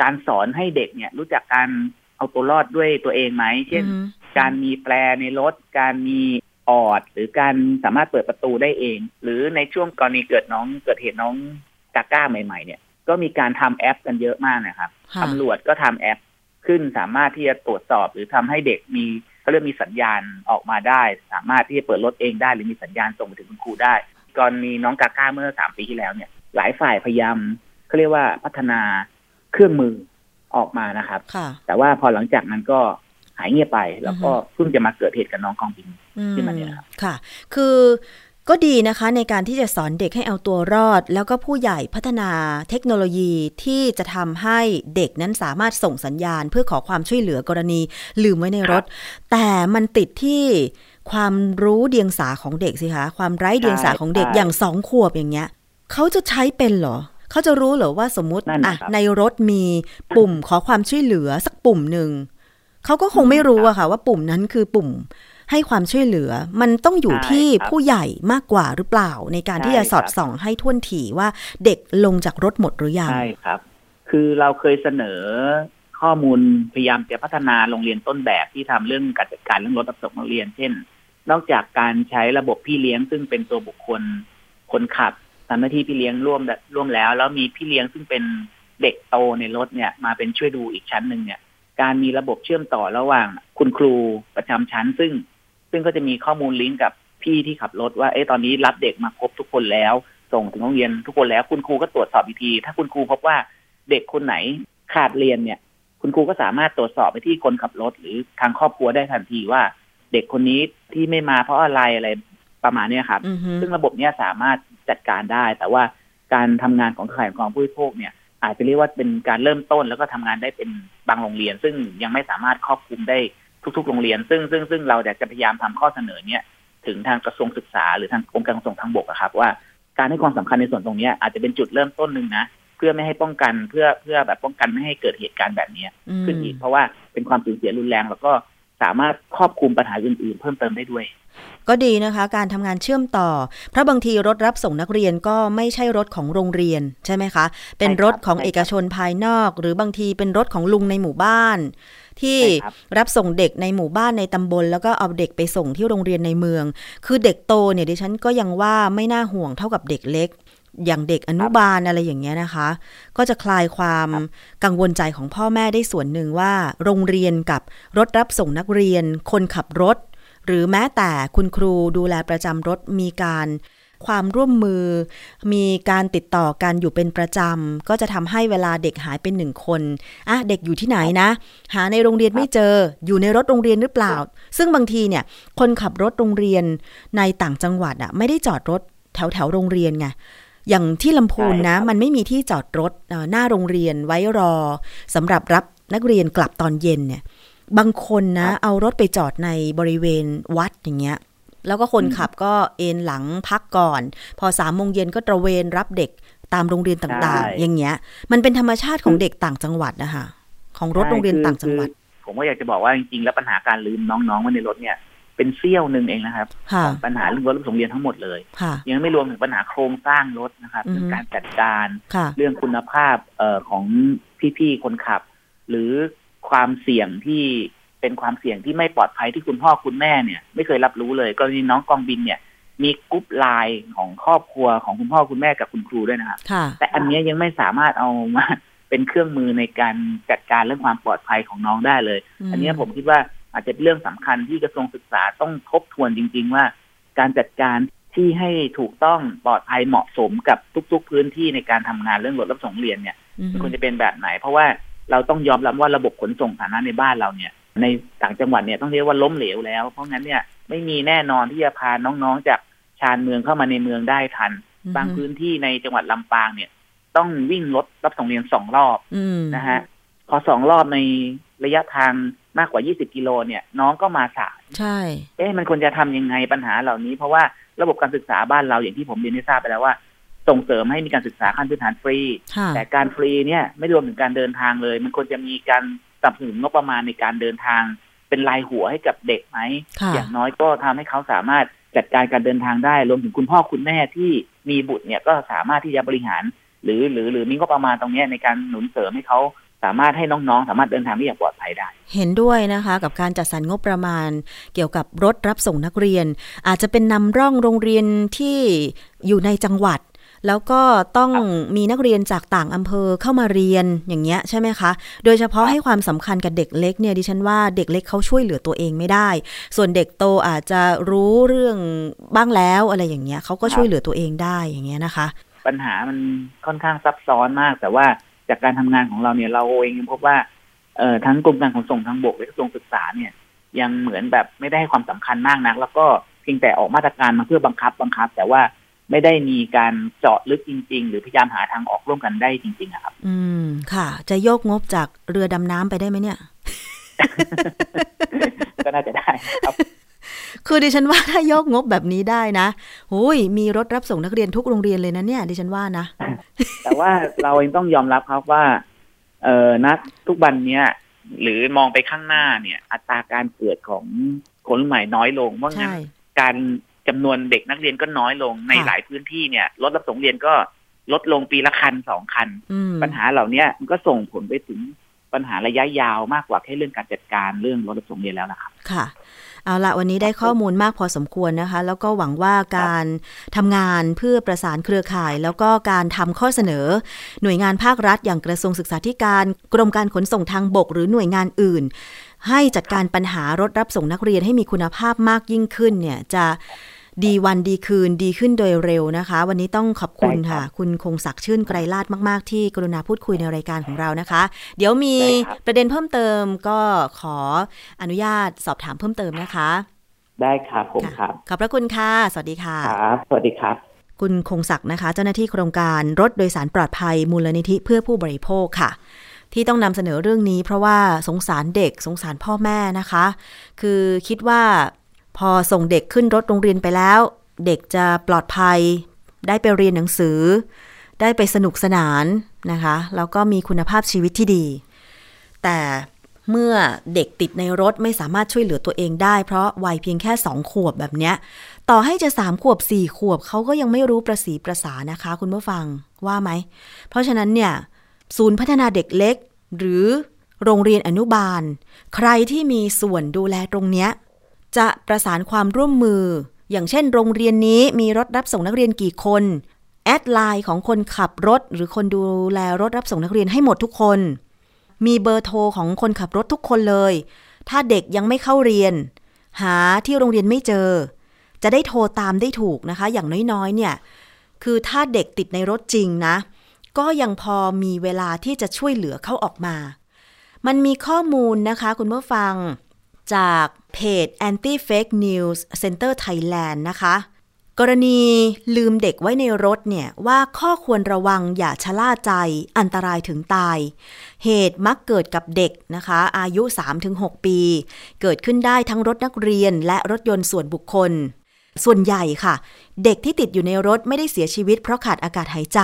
การสอนให้เด็กเนี่ย รู้จักการเอาตัวรอดด้วยตัวเองไหมเช่นอือฮึการมีแปรในรถ การมีออด หรือการสามารถเปิดประตูได้เอง หรือในช่วงกรณีเกิดน้องเกิดเหตุน้องกาก้าใหม่ ๆ เนี่ย ก็มีการทำแอปกันเยอะมากนะครับค่ะตำรวจก็ทำแอปขึ้นสามารถที่จะตรวจสอบ หรือทำให้เด็กมีเขาเรียกมีสัญญาณออกมาได้ สามารถที่จะเปิดรถเองได้ หรือมีสัญญาณส่งไปถึงคุณครูได้กรณีน้องกาก้าเมื่อสามปีที่แล้วเนี่ย หลายฝ่ายพยายามเขาเรียกว่าพัฒนาเครื่องมือออกมานะครับค่ะแต่ว่าพอหลังจากนั้นก็หายเงียบไป แล้วก็เพิ่งจะมาเกิดเหตุกับน้องกองบินอืมขึ้นมาเนี่ยครับค่ะ คือ ก็ดีนะคะในการที่จะสอนเด็กให้เอาตัวรอด แล้วก็ผู้ใหญ่พัฒนาเทคโนโลยีที่จะทำให้เด็กนั้นสามารถส่งสัญญาณ เพื่อขอความช่วยเหลือกรณีลืมไว้ในรถ แต่มันติดที่ความรู้เดียงสาของเด็กสิคะความไร้เดียงสาของเด็กใช่อย่างสองขวบอย่างเงี้ยเขาจะใช้เป็นเหรอเขาจะรู้เหรอว่าสมมุตินั่นน่ะอะครับในรถมีปุ่มขอความช่วยเหลือสักปุ่มหนึ่งเขาก็คงไม่รู้อะค่ะ ว่าปุ่มนั้นคือปุ่ม ให้ความช่วยเหลือ มันต้องอยู่ใช่ที่ครับผู้ใหญ่มากกว่าหรือเปล่า ในการใช่ที่จะสอดครับส่องให้ท่วนถี่ว่าเด็กลงจากรถหมดหรือยังใช่ครับ คือเราเคยเสนอข้อมูลพยายามจะพัฒนาโรงเรียนต้นแบบที่ทำเรื่องการจัดการเรื่องรถรับส่งนักเรียน เช่น นอกจากการใช้ระบบพี่เลี้ยง ซึ่งเป็นตัวบุคคลคนขับทำหน้าที่พี่เลี้ยงร่วมร่วมแล้ว แล้วมีพี่เลี้ยงซึ่งเป็นเด็กโตในรถเนี่ยมาเป็นช่วยดูอีกชั้นหนึ่งเนี่ย การมีระบบเชื่อมต่อระหว่างคุณครูประจำชั้น ซึ่ง ซึ่งก็จะมีข้อมูลลิงก์กับพี่ที่ขับรถว่าเอ๊ะตอนนี้รับเด็กมาครบทุกคนแล้ว ส่งถึงโรงเรียนทุกคนแล้วคุณครูก็ตรวจสอบอีกทีถ้าคุณครูพบว่าเด็กคนไหนขาดเรียนเนี่ย คุณครูก็สามารถตรวจสอบไปที่คนขับรถ หรือทางครอบครัวได้ทันทีว่า เด็กคนนี้ที่ไม่มาเพราะอะไรอะไรประมาณเนี้ยครับอือฮึซึ่งระบบเนี้ยสามารถจัดการได้ แต่ว่าการทำงานของข่ายของผู้บริโภคเนี่ย อาจจะเรียกว่าเป็นการเริ่มต้นแล้วก็ทำงานได้เป็นบางโรงเรียน ซึ่งยังไม่สามารถครอบคลุมได้ ทุก ๆ โรงเรียน ซึ่งซึ่งซึ่งเราอยากจะพยายามทำข้อเสนอเนี่ยถึงทางกระทรวงศึกษาหรือทางองค์การขนส่งทางบกอะครับ ว่าการให้ความสำคัญในส่วนตรงเนี้ยอาจจะเป็นจุดเริ่มต้นหนึ่งนะเพื่อไม่ให้ป้องกันเพื่อเพื่อแบบป้องกันไม่ให้เกิดเหตุการณ์แบบเนี้ยอืมขึ้นอีกเพราะว่าเป็นความสูญเสียรุนแรง แล้วก็สามารถครอบคลุมปัญหาอื่นๆ เพิ่มเติมได้ด้วย ก็ดีนะคะ การทำงานเชื่อมต่อ เพราะบางทีรถรับส่งนักเรียนก็ไม่ใช่รถของโรงเรียนใช่ไหมคะ เป็นรถของใช่ครับเอกชนภายนอก หรือบางทีเป็นรถของลุงในหมู่บ้าน ที่ใช่ครับรับส่งเด็กในหมู่บ้านในตำบล แล้วก็เอาเด็กไปส่งที่โรงเรียนในเมือง คือเด็กโตเนี่ยดิฉันก็ยังว่าไม่น่าห่วงเท่ากับเด็กเล็ก อย่างเด็กอนุบาลอะไรอย่างเงี้ยนะคะ ก็จะคลายความกังวลใจของพ่อแม่ได้ส่วนหนึ่งว่า โรงเรียนกับรถรับส่งนักเรียน คนขับรถ หรือแม้แต่คุณครูดูแลประจำรถมีการ ความร่วมมือ มีการติดต่อกันอยู่เป็นประจำ ก็จะทำให้เวลาเด็กหายเป็นหนึ่งคนอะเด็กอยู่ที่ไหนนะ หาในโรงเรียนไม่เจอ อยู่ในรถโรงเรียนหรือเปล่า ซึ่งบางทีเนี่ย คนขับรถโรงเรียนในต่างจังหวัดอะไม่ได้จอดรถแถวแถวๆโรงเรียนไงอย่างที่ลำพูนนะใช่ครับมันไม่มีที่จอดรถเอ่อหน้าโรงเรียนไว้รอสำหรับรับนักเรียนกลับตอนเย็นเนี่ย บางคนนะ เอารถไปจอดในบริเวณวัดอย่างเงี้ย แล้วก็คนขับก็เอนหลังพักก่อน พอสามโมงเย็นก็ตระเวนรับเด็กตามโรงเรียนต่างใช่ๆอย่างเงี้ย มันเป็นธรรมชาติของเด็กต่างจังหวัดนะคะของรถโรงเรียนต่างจังหวัดคือผมก็อยากจะบอกว่าจริงๆแล้วปัญหาการลืมน้องๆไว้ในรถเนี่ยเป็นเสี้ยวหนึ่งเองนะครับค่ะของปัญหาเรื่องรถรับส่งเรียนทั้งหมดเลยค่ะยังไม่รวมถึงปัญหาโครงสร้างรถนะครับอือฮึเรื่องการจัดการค่ะเรื่องคุณภาพเอ่อของพี่ๆคนขับ หรือความเสี่ยงที่ เป็นความเสี่ยงที่ไม่ปลอดภัยที่คุณพ่อคุณแม่เนี่ย ไม่เคยรับรู้เลยกรณีน้องกองบินเนี่ย มีกรุ๊ปไลน์ของครอบครัวของคุณพ่อคุณแม่กับคุณครูด้วยนะครับค่ะแต่อันเนี้ยยังไม่สามารถเอามาเป็นเครื่องมือในการจัดการเรื่องความปลอดภัยของน้องได้เลยอืมอันเนี้ยผมคิดว่าอาจจะเป็นเรื่องสำคัญที่กระทรวงศึกษาต้องทบทวนจริง ๆ ว่า การจัดการที่ให้ถูกต้องปลอดภัยเหมาะสมกับทุก ๆ พื้นที่ในการทำงานเรื่องรถรับส่งเรียนเนี่ยอืมมันควรจะเป็นแบบไหน เพราะว่าเราต้องยอมรับว่าระบบขนส่งสาธารณะในบ้านเราเนี่ย ในต่างจังหวัดเนี่ยต้องเรียกว่าล้มเหลวแล้ว เพราะงั้นเนี่ยไม่มีแน่นอนที่จะพาน้องๆจากชานเมืองเข้ามาในเมืองได้ทัน บางพื้นที่ในจังหวัดลำปางเนี่ย ต้องวิ่งรถรับส่งเรียนสองรอบอืมนะฮะพอสองรอบในระยะทางมากกว่า 20 กิโลเนี่ย น้องก็มาสายใช่ เอ๊ะมันควรจะทำยังไงปัญหาเหล่านี้ เพราะว่าระบบการศึกษาบ้านเราอย่างที่ผมเรียนให้ทราบไปแล้วว่า ส่งเสริมให้มีการศึกษาขั้นพื้นฐานฟรีค่ะแต่การฟรีเนี่ยไม่รวมถึงการเดินทางเลย มันควรจะมีการ สนับสนุนงบประมาณในการเดินทางเป็นรายหัวให้กับเด็กไหมค่ะอย่างน้อยก็ทำให้เขาสามารถจัดการการเดินทางได้ รวมถึงคุณพ่อคุณแม่ที่มีบุตรเนี่ยก็สามารถที่จะบริหาร หรือหรือหรือมีงบประมาณตรงเนี้ยในการหนุนเสริมให้เขาสามารถให้น้องๆ สามารถเดินทางได้อย่างปลอดภัยได้ เห็นด้วยนะคะกับการจัดสรรงบประมาณ เกี่ยวกับรถรับส่งนักเรียน อาจจะเป็นนำร่องโรงเรียนที่อยู่ในจังหวัด แล้วก็ต้องมีนักเรียนจากต่างอำเภอเข้ามาเรียนอย่างเงี้ยใช่ไหมคะ โดยเฉพาะให้ความสำคัญกับเด็กเล็กเนี่ยดิฉันว่าเด็กเล็กเขาช่วยเหลือตัวเองไม่ได้ ส่วนเด็กโตอาจจะรู้เรื่องบ้างแล้วอะไรอย่างเงี้ยเขาก็ช่วยเหลือตัวเองได้อย่างเงี้ยนะคะ ปัญหามันค่อนข้างซับซ้อนมาก แต่ว่าจากการทำงานของเราเนี่ยเราเองพบว่าเอ่อทั้งกรมการขนส่งทางบกและกระทรวงศึกษาเนี่ย ยังเหมือนแบบไม่ได้ให้ความสำคัญมากนัก แล้วก็เพียงแต่ออกมาตรการมาเพื่อบังคับบังคับ แต่ว่า ไม่ได้มีการเจาะลึกจริง ๆ หรือพยายามหาทางออกร่วมกันได้จริง ๆอะครับ อืม ค่ะ จะโยกงบจากเรือดำน้ำไปได้ไหมเนี่ย ก็น่าจะได้ครับ คือดิฉันว่าถ้าโยกงบแบบนี้ได้นะหุยมีรถรับส่งนักเรียนทุกโรงเรียนเลยนะเนี่ย ดิฉันว่านะ แต่ว่าเราเองต้องยอมรับครับว่า เอ่อณทุกวันเนี้ยหรือมองไปข้างหน้าเนี่ย อัตราการเกิดของคนรุ่นใหม่น้อยลงเพราะงั้นใช่การ จำนวนเด็กนักเรียนก็น้อยลงในค่ะหลายพื้นที่เนี่ยรถรับส่งเรียนก็ลดลงปีละคันสองคันอืมปัญหาเหล่าเนี้ยมันก็ส่งผลไปถึงปัญหาระยะยาวมากกว่าแค่เรื่องการจัดการเรื่องรถรับส่งเรียนแล้วนะครับค่ะ เอาละวันนี้ได้ข้อมูลมากพอสมควรนะคะ แล้วก็หวังว่าการทำงานเพื่อประสานเครือข่าย แล้วก็การทำข้อเสนอ หน่วยงานภาครัฐ อย่างกระทรวงศึกษาธิการ กรมการขนส่งทางบก หรือหน่วยงานอื่น ให้จัดการปัญหารถรับส่งนักเรียนให้มีคุณภาพมากยิ่งขึ้นเนี่ยจะ ดีวันดีคืนดีขึ้นโดยเร็วนะคะ วันนี้ต้องขอบคุณได้ครับค่ะ คุณคงศักดิ์ชื่นไกรลาดมาก ๆ ที่กรุณาพูดคุยในรายการของเรานะคะ เดี๋ยวมีได้ครับประเด็นเพิ่มเติมก็ขออนุญาตสอบถามเพิ่มเติมนะคะ ได้ครับผมครับขอบพระคุณค่ะ สวัสดีค่ะครับสวัสดีครับคุณคงศักดิ์นะคะ เจ้าหน้าที่โครงการรถโดยสารปลอดภัยมูลนิธิเพื่อผู้บริโภคค่ะ ที่ต้องนำเสนอเรื่องนี้เพราะว่าสงสารเด็กสงสารพ่อแม่นะคะ คือคิดว่า พอส่งเด็กขึ้นรถโรงเรียนไปแล้ว เด็กจะปลอดภัย ได้ไปเรียนหนังสือ ได้ไปสนุกสนานนะคะแล้วก็มีคุณภาพชีวิตที่ดี แต่เมื่อเด็กติดในรถไม่สามารถช่วยเหลือตัวเองได้ เพราะวัยเพียงแค่สองขวบแบบเนี้ย ต่อให้จะสามขวบสี่ขวบเขาก็ยังไม่รู้ประสีประสานะคะ คุณผู้ฟังว่าไหม เพราะฉะนั้นเนี่ย ศูนย์พัฒนาเด็กเล็ก หรือโรงเรียนอนุบาล ใครที่มีส่วนดูแลตรงเนี้ย จะประสานความร่วมมือ อย่างเช่น โรงเรียนนี้มีรถรับส่งนักเรียนกี่คนแอดไลน์ของคนขับรถ หรือคนดูแลรถรับส่งนักเรียนให้หมดทุกคน มีเบอร์โทรของคนขับรถทุกคนเลย ถ้าเด็กยังไม่เข้าเรียน หาที่โรงเรียนไม่เจอ จะได้โทรตามได้ถูกนะคะ อย่างน้อยๆเนี่ย คือถ้าเด็กติดในรถจริงนะ ก็ยังพอมีเวลาที่จะช่วยเหลือเขาออกมา มันมีข้อมูลนะคะ คุณผู้ฟัง จากเพจ Anti Fake News Center Thailand นะคะ กรณีลืมเด็กไว้ในรถเนี่ยว่าข้อควรระวังอย่าชะล่าใจอันตรายถึงตาย เหตุมักเกิดกับเด็กนะคะ อายุ 3-6 ปี เกิดขึ้นได้ทั้งรถนักเรียนและรถยนต์ส่วนบุคคลส่วนใหญ่ค่ะ เด็กที่ติดอยู่ในรถไม่ได้เสียชีวิตเพราะขาดอากาศหายใจ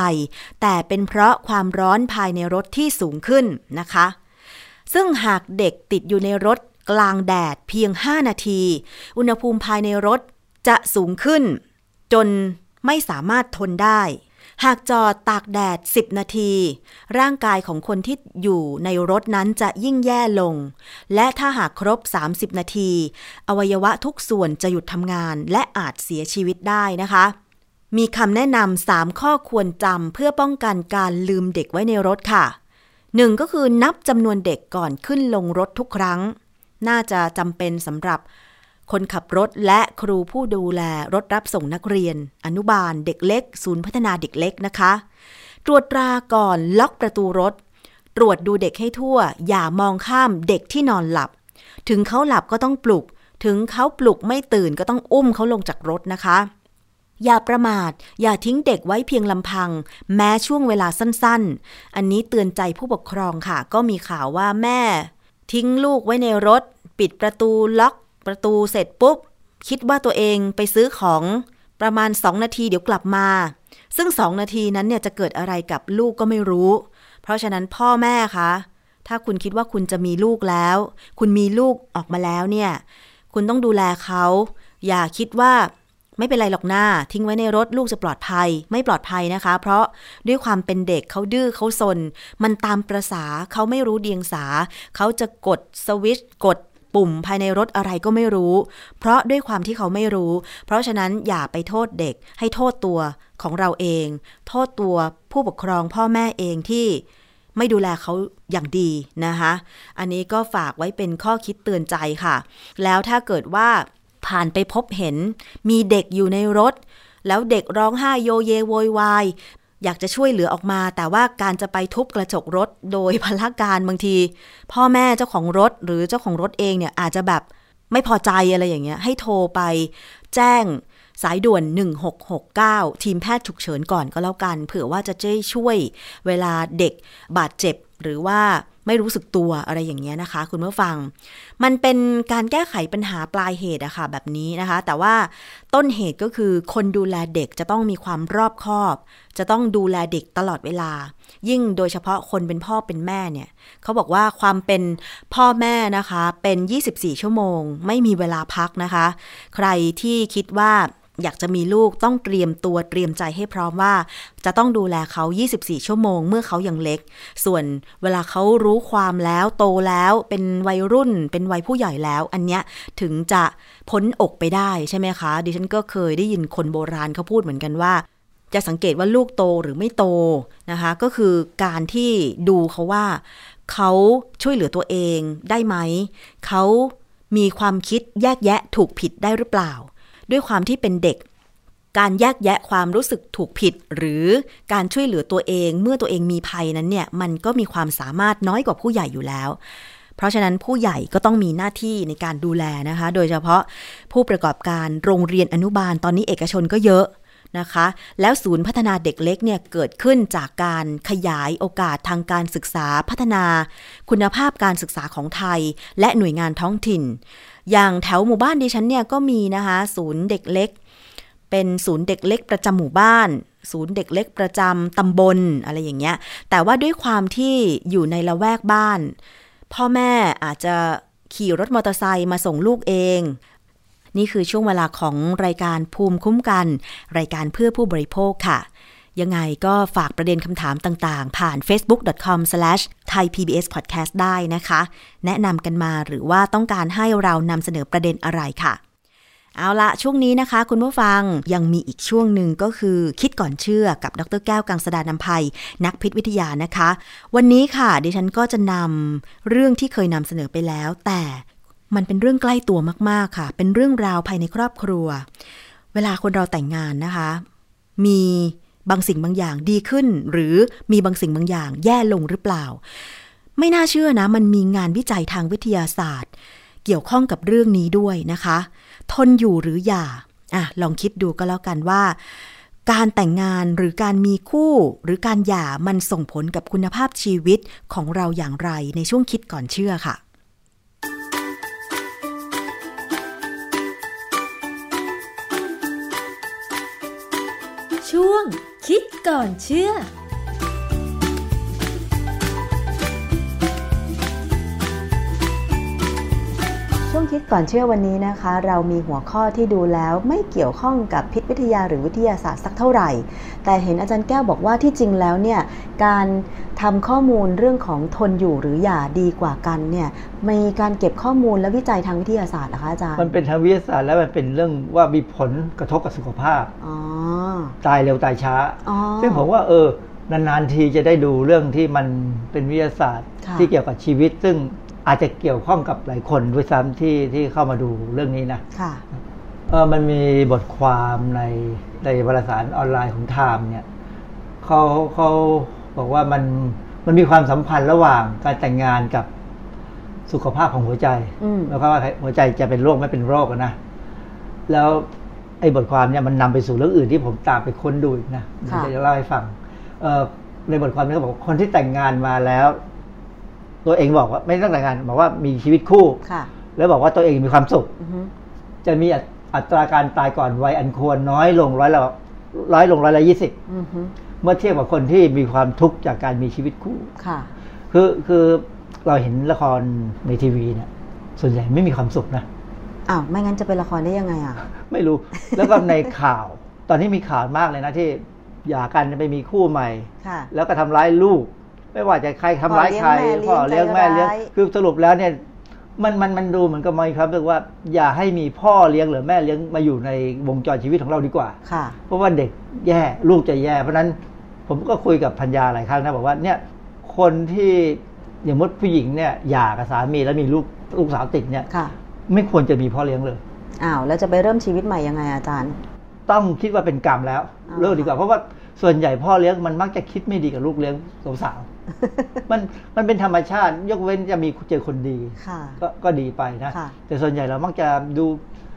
แต่เป็นเพราะความร้อนภายในรถที่สูงขึ้นนะคะ ซึ่งหากเด็กติดอยู่ในรถ กลางแดดเพียง 5 นาที อุณหภูมิภายในรถจะสูงขึ้น จนไม่สามารถทนได้ หากจอดตากแดด 10 นาที ร่างกายของคนที่อยู่ในรถนั้นจะยิ่งแย่ลง และถ้าหากครบ 30 นาที อวัยวะทุกส่วนจะหยุดทำงานและอาจเสียชีวิตได้นะคะมีคำแนะนำ3ข้อควรจำเพื่อป้องกันการลืมเด็กไว้ในรถค่ะหนึ่งก็คือนับจำนวนเด็กก่อนขึ้นลงรถทุกครั้ง น่าจะจำเป็นสำหรับคนขับรถและครูผู้ดูแลรถรับส่งนักเรียน อนุบาลเด็กเล็ก ศูนย์พัฒนาเด็กเล็กนะคะ ตรวจตราก่อนล็อกประตูรถ ตรวจดูเด็กให้ทั่ว อย่ามองข้ามเด็กที่นอนหลับ ถึงเขาหลับก็ต้องปลุก ถึงเขาปลุกไม่ตื่นก็ต้องอุ้มเขาลงจากรถนะคะ อย่าประมาท อย่าทิ้งเด็กไว้เพียงลำพัง แม้ช่วงเวลาสั้นๆ อันนี้เตือนใจผู้ปกครองค่ะ ก็มีข่าวว่าแม่ ทิ้งลูกไว้ในรถ ปิดประตูล็อกประตูเสร็จปุ๊บ คิดว่าตัวเองไปซื้อของประมาณ 2 นาทีเดี๋ยวกลับมา ซึ่ง 2 นาทีนั้นเนี่ยจะเกิดอะไรกับลูกก็ไม่รู้ เพราะฉะนั้นพ่อแม่คะ ถ้าคุณคิดว่าคุณจะมีลูกแล้ว คุณมีลูกออกมาแล้วเนี่ย คุณต้องดูแลเขา อย่าคิดว่า ไม่เป็นไรหรอกหน้า ทิ้งไว้ในรถลูกจะปลอดภัย ไม่ปลอดภัยนะคะ เพราะด้วยความเป็นเด็กเขาดื้อเขาซน มันตามประษาเขาไม่รู้เดียงสา เขาจะกดสวิตช์กดปุ่มภายในรถอะไรก็ไม่รู้ เพราะด้วยความที่เขาไม่รู้ เพราะฉะนั้นอย่าไปโทษเด็ก ให้โทษตัวของเราเอง โทษตัวผู้ปกครองพ่อแม่เองที่ไม่ดูแลเขาอย่างดีนะคะ อันนี้ก็ฝากไว้เป็นข้อคิดเตือนใจค่ะ แล้วถ้าเกิดว่า ผ่านไปพบเห็น มีเด็กอยู่ในรถ แล้วเด็กร้องไห้โยเยโวยวายอยากจะช่วยเหลือออกมา แต่ว่าการจะไปทุบกระจกรถโดยพละการบางที พ่อแม่เจ้าของรถหรือเจ้าของรถเองเนี่ยอาจจะแบบไม่พอใจอะไรอย่างเงี้ยให้โทรไปแจ้งสายด่วน 1669 ทีมแพทย์ฉุกเฉินก่อนก็แล้วกัน เผื่อว่าจะได้ช่วยเวลาเด็กบาดเจ็บหรือว่า ไม่รู้สึกตัวอะไรอย่างเงี้ยนะคะ คุณผู้ฟัง มันเป็นการแก้ไขปัญหาปลายเหตุอะค่ะแบบนี้นะคะ แต่ว่าต้นเหตุก็คือคนดูแลเด็กจะต้องมีความรอบคอบ จะต้องดูแลเด็กตลอดเวลา ยิ่งโดยเฉพาะคนเป็นพ่อเป็นแม่เนี่ยเขาบอกว่าความเป็นพ่อแม่นะคะเป็น 24 ชั่วโมง ไม่มีเวลาพักนะคะ ใครที่คิดว่า อยากจะมีลูกต้องเตรียมตัวเตรียมใจให้พร้อมว่า จะต้องดูแลเขา 24 ชั่วโมง เมื่อเขายังเล็ก ส่วนเวลาเขารู้ความแล้วโตแล้วเป็นวัยรุ่น เป็นวัยผู้ใหญ่แล้ว อันเนี้ยถึงจะพ้นอกไปได้ใช่ไหมคะ ดิฉันก็เคยได้ยินคนโบราณเขาพูดเหมือนกันว่า จะสังเกตว่าลูกโตหรือไม่โตนะคะ ก็คือการที่ดูเขาว่า เขาช่วยเหลือตัวเองได้ไหมเขามีความคิดแยกแยะถูกผิดได้หรือเปล่า ด้วยความที่เป็นเด็ก การแยกแยะความรู้สึกถูกผิด หรือการช่วยเหลือตัวเองเมื่อตัวเองมีภัยนั้นเนี่ยมันก็มีความสามารถน้อยกว่าผู้ใหญ่อยู่แล้ว เพราะฉะนั้นผู้ใหญ่ก็ต้องมีหน้าที่ในการดูแลนะคะ โดยเฉพาะผู้ประกอบการโรงเรียนอนุบาลตอนนี้เอกชนก็เยอะนะคะ แล้วศูนย์พัฒนาเด็กเล็กเนี่ยเกิดขึ้นจากการขยายโอกาสทางการศึกษาพัฒนา คุณภาพการศึกษาของไทย และหน่วยงานท้องถิ่น อย่างแถวหมู่บ้านดิฉันเนี่ยก็มีนะคะศูนย์เด็กเล็ก เป็นศูนย์เด็กเล็กประจำหมู่บ้าน ศูนย์เด็กเล็กประจำตำบลอะไรอย่างเงี้ย แต่ว่าด้วยความที่อยู่ในละแวกบ้าน พ่อแม่อาจจะขี่รถมอเตอร์ไซค์มาส่งลูกเองนี่คือช่วงเวลาของรายการภูมิคุ้มกัน รายการเพื่อผู้บริโภคค่ะ ยังไงก็ฝากประเด็นคำถามต่างๆ ผ่าน facebook.com/thaipbspodcast ได้นะคะ แนะนำกันมาหรือว่าต้องการให้เรานำเสนอประเด็นอะไรค่ะ เอาละช่วงนี้นะคะ คุณผู้ฟังยังมีอีกช่วงหนึ่งก็คือคิดก่อนเชื่อกับดรแก้วกังสดานนภัย นักพิษวิทยานะคะ วันนี้ค่ะ ดิฉันก็จะนำเรื่องที่เคยนำเสนอไปแล้ว แต่มันเป็นเรื่องใกล้ตัวมากๆค่ะ เป็นเรื่องราวภายในครอบครัว เวลาคนเราแต่งงานนะคะ มี บางสิ่งบางอย่างดีขึ้น หรือมีบางสิ่งบางอย่างแย่ลงหรือเปล่า ไม่น่าเชื่อนะ มันมีงานวิจัยทางวิทยาศาสตร์ เกี่ยวข้องกับเรื่องนี้ด้วยนะคะ ทนอยู่หรืออย่าอะลองคิดดูก็แล้วกันว่า การแต่งงานหรือการมีคู่ หรือการหย่ามันส่งผลกับคุณภาพชีวิตของเราอย่างไรในช่วงคิดก่อนเชื่อค่ะช่วง คิดก่อนเชื่อช่วงคิดก่อนเชื่อวันนี้นะคะ เรามีหัวข้อที่ดูแล้วไม่เกี่ยวข้องกับพิษวิทยาหรือวิทยาศาสตร์สักเท่าไหร่ แต่เห็นอาจารย์แก้วบอกว่าที่จริงแล้วเนี่ยการทำข้อมูลเรื่องของทนอยู่หรือหย่าดีกว่ากันเนี่ยมีการเก็บข้อมูลและวิจัยทางวิทยาศาสตร์นะคะอาจารย์มันเป็นทางวิทยาศาสตร์แล้วมันเป็นเรื่องว่ามีผลกระทบกับสุขภาพอ๋อตายเร็วตายช้าอ๋อซึ่งผมว่าเออนานๆทีจะได้ดูเรื่องที่มันเป็นวิทยาศาสตร์ค่ะที่เกี่ยวกับชีวิต ซึ่งอาจจะเกี่ยวข้องกับหลายคนด้วยซ้ำที่ที่เข้ามาดูเรื่องนี้นะค่ะเออ มันมีบทความในในวารสารออนไลน์ของไทม์เนี่ยเขาเขาบอกว่ามันมันมีความสัมพันธ์ระหว่างการแต่งงานกับสุขภาพของหัวใจอืมแล้วก็ว่าหัวใจจะเป็นโรคไม่เป็นโรคอะนะ แล้วไอ้บทความเนี่ยมันนำไปสู่เรื่องอื่นที่ผมตามไปค้นดูอีกนะเดี๋ยวค่ะจะเล่าให้ฟังเอ่อในบทความนี้เขาบอกว่าคนที่แต่งงานมาแล้ว ตัวเองบอกว่าไม่ต้องแต่งงานบอกว่ามีชีวิตคู่ค่ะ แล้วบอกว่าตัวเองมีความสุขอือฮึจะมี อัตอัตราการตายก่อนวัยอันควรน้อยลงร้อยละร้อยลงร้อยละยี่สิบอือฮึเมื่อเทียบกับคนที่มีความทุกข์จากการมีชีวิตคู่ค่ะ คือคือเราเห็นละครในทีวีเนี่ยส่วนใหญ่ไม่มีความสุขนะอ้าวไม่งั้นจะเป็นละครได้ยังไงอะ ไม่รู้ แล้วก็ในข่าว ตอนนี้มีข่าวมากเลยนะที่หย่ากันไปมีคู่ใหม่ค่ะแล้วก็ทำร้ายลูก ไม่ว่าจะใครทำร้ายใครพ่พ่ออเลี้เลี้ยยงงแม่แม่เลี้เลี้ยยงงคือสรุปแล้วเนี่ย มันมันมันดูเหมือนกับมีความรู้สึกว่าอย่าให้มีพ่อเลี้ยงหรือแม่เลี้ยงมาอยู่ในวงจรชีวิตของเราดีกว่าค่ะเพราะว่าเด็กแย่ลูกจะแย่ เพราะฉะนั้นผมก็คุยกับพัญญาหลายครั้งนะบอกว่าเนี่ยคนที่อย่างมดผู้หญิงเนี่ยหย่ากับสามีแล้วมีลูกลูกสาวติดเนี่ยค่ะไม่ควรจะมีพ่อเลี้ยงเลยอ้าวแล้วจะไปเริ่มชีวิตใหม่ยังไงอาจารย์ ต้องคิดว่าเป็นกรรมแล้วอ๋อเลิกดีกว่าเพราะว่าส่วนใหญ่พ่อเลี้ยงมันมักจะคิดไม่ดีกับลูกเลี้ยงสาวๆ มันมันเป็นธรรมชาติ ยกเว้นจะมีเจอคนดีค่ะก็ก็ดีไปนะค่ะแต่ส่วนใหญ่เรามักจะดู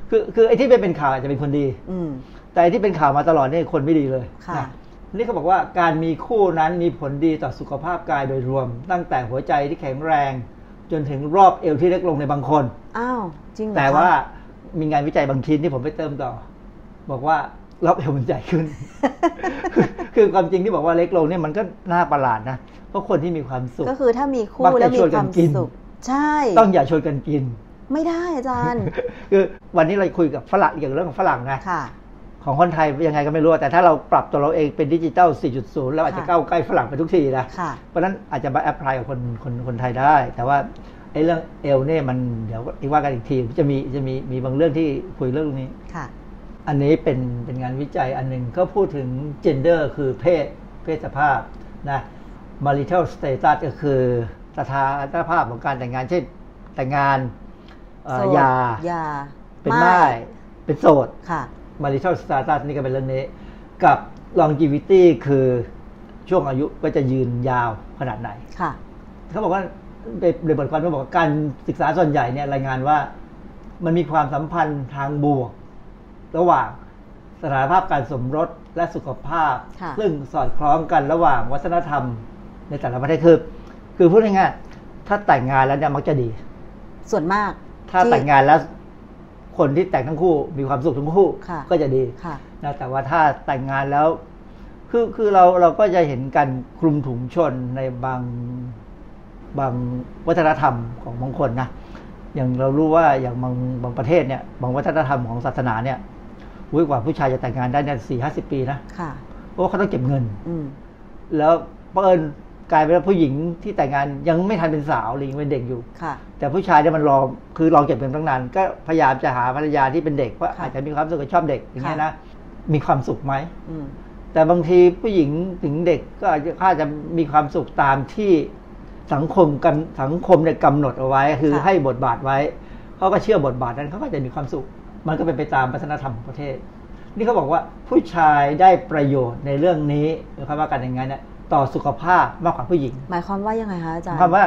คือคือไอ้ที่ไม่เป็นข่าวอาจจะเป็นคนดี อืมแต่ไอ้ที่เป็นข่าวมาตลอดนี่คนไม่ดีเลยค่ะนะนี่เขาบอกว่าการมีคู่นั้นมีผลดีต่อสุขภาพกายโดยรวม ตั้งแต่หัวใจที่แข็งแรง จนถึงรอบเอวที่เล็กลงในบางคนอ้าวจริงเหรอแต่คะว่ามีงานวิจัยบางชิ้นที่ผมไปเติมต่อ บอกว่า รอบเอวมันใหญ่ขึ้นคือคือความจริงที่บอกว่าเล็กลงเนี่ยมันก็น่าประหลาดนะ เพราะคนที่มีความสุข ก็คือถ้ามีมัคู่กจะแล้วมีชวนคกัวานมกินสุข ใช่ ต้องอย่าชวนกันกิน ไม่ได้อาจารย์ คือวันนี้เราคุยกับฝรั่งเกี่ยวกับเรื่องของฝรั่งนะค่ะของคนไทยยังไงก็ไม่รู้ แต่ถ้าเราปรับตัวเราเองเป็นดิจิตอล 4.0แล้วอาจจะค่ะก้าวใกล้ฝรั่งไปทุกทีนะค่ะเพราะฉะนั้นอาจจะมาแอพพลายกับคนคนคนไทยได้ แต่ว่าไอ้เรื่องเอลเนี่ยมันเดี๋ยวอีกว่ากันอีกที จะมีจะมีมีบางเรื่องที่คุยเรื่องนี้ค่ะ อันนี้เป็นเป็นงานวิจัยอันหนึ่งก็พูดถึง gender คือเพศเพศสภาพนะ marital status ก็คือสถานภาพของการแต่งงานเช่นแต่งงานเอ่อโสดหยาหยา เป็นไม่ไม้เป็นโสดค่ะ marital status นี่ก็เป็นเรื่องนี้ กับ longevity คือช่วงอายุก็จะยืนยาวขนาดไหนค่ะเขาบอกว่าในในบทความเขาบอกว่าการศึกษาส่วนใหญ่เนี่ยรายงานว่ามันมีความสัมพันธ์ทางบวก ระหว่างสถานภาพการสมรสและสุขภาพค่ะซึ่งสอดคล้องกันระหว่างวัฒนธรรมในแต่ละประเทศคือ คือพูดง่ายๆถ้าแต่งงานแล้วเนี่ยมักจะดี ส่วนมาก ถ้าที่แต่งงานแล้ว คนที่แต่งทั้งคู่มีความสุขทั้งคู่ค่ะก็จะดีค่ะนะแต่ว่าถ้าแต่งงานแล้ว คือคือเราเราก็จะเห็นการคลุมถุงชนในบางบางวัฒนธรรมของบางคนนะอย่างเรารู้ว่าอย่างบางบางประเทศเนี่ย บางวัฒนธรรมของศาสนาเนี่ย อุ้ยกว่าผู้ชายจะแต่งงานได้เนี่ยสี่ห้าสิบปีนะค่ะเพราะว่าเขาต้องเก็บเงิน อืมแล้วเผอิญกลายเป็นว่าผู้หญิงที่แต่งงานยังไม่ทันเป็นสาวหรือยังเป็นเด็กอยู่ค่ะ แต่ผู้ชายเนี่ยมันรอคือรอเก็บเงินตั้งนานก็พยายามจะหาภรรยาที่เป็นเด็กเพราะค่ะอาจจะมีความสุขกับชอบเด็กอย่างเงี้ยค่ะนะมีความสุขไหมอืมแต่บางทีผู้หญิงถึงเด็กก็อาจจะอาจจะมีความสุขตามที่สังคมกันสังคมเนี่ยกำหนดเอาไว้ คือค่ะให้บทบาทไว้เขาก็เชื่อบทบาทนั้นเขาก็จะมีความสุข มันก็เป็นไปตามวัฒนธรรมของประเทศ นี่เขาบอกว่าผู้ชายได้ประโยชน์ในเรื่องนี้หรือคำว่าการแต่งงานเนี่ยต่อสุขภาพมากกว่าผู้หญิง หมายความว่ายังไงคะอาจารย์คำว่า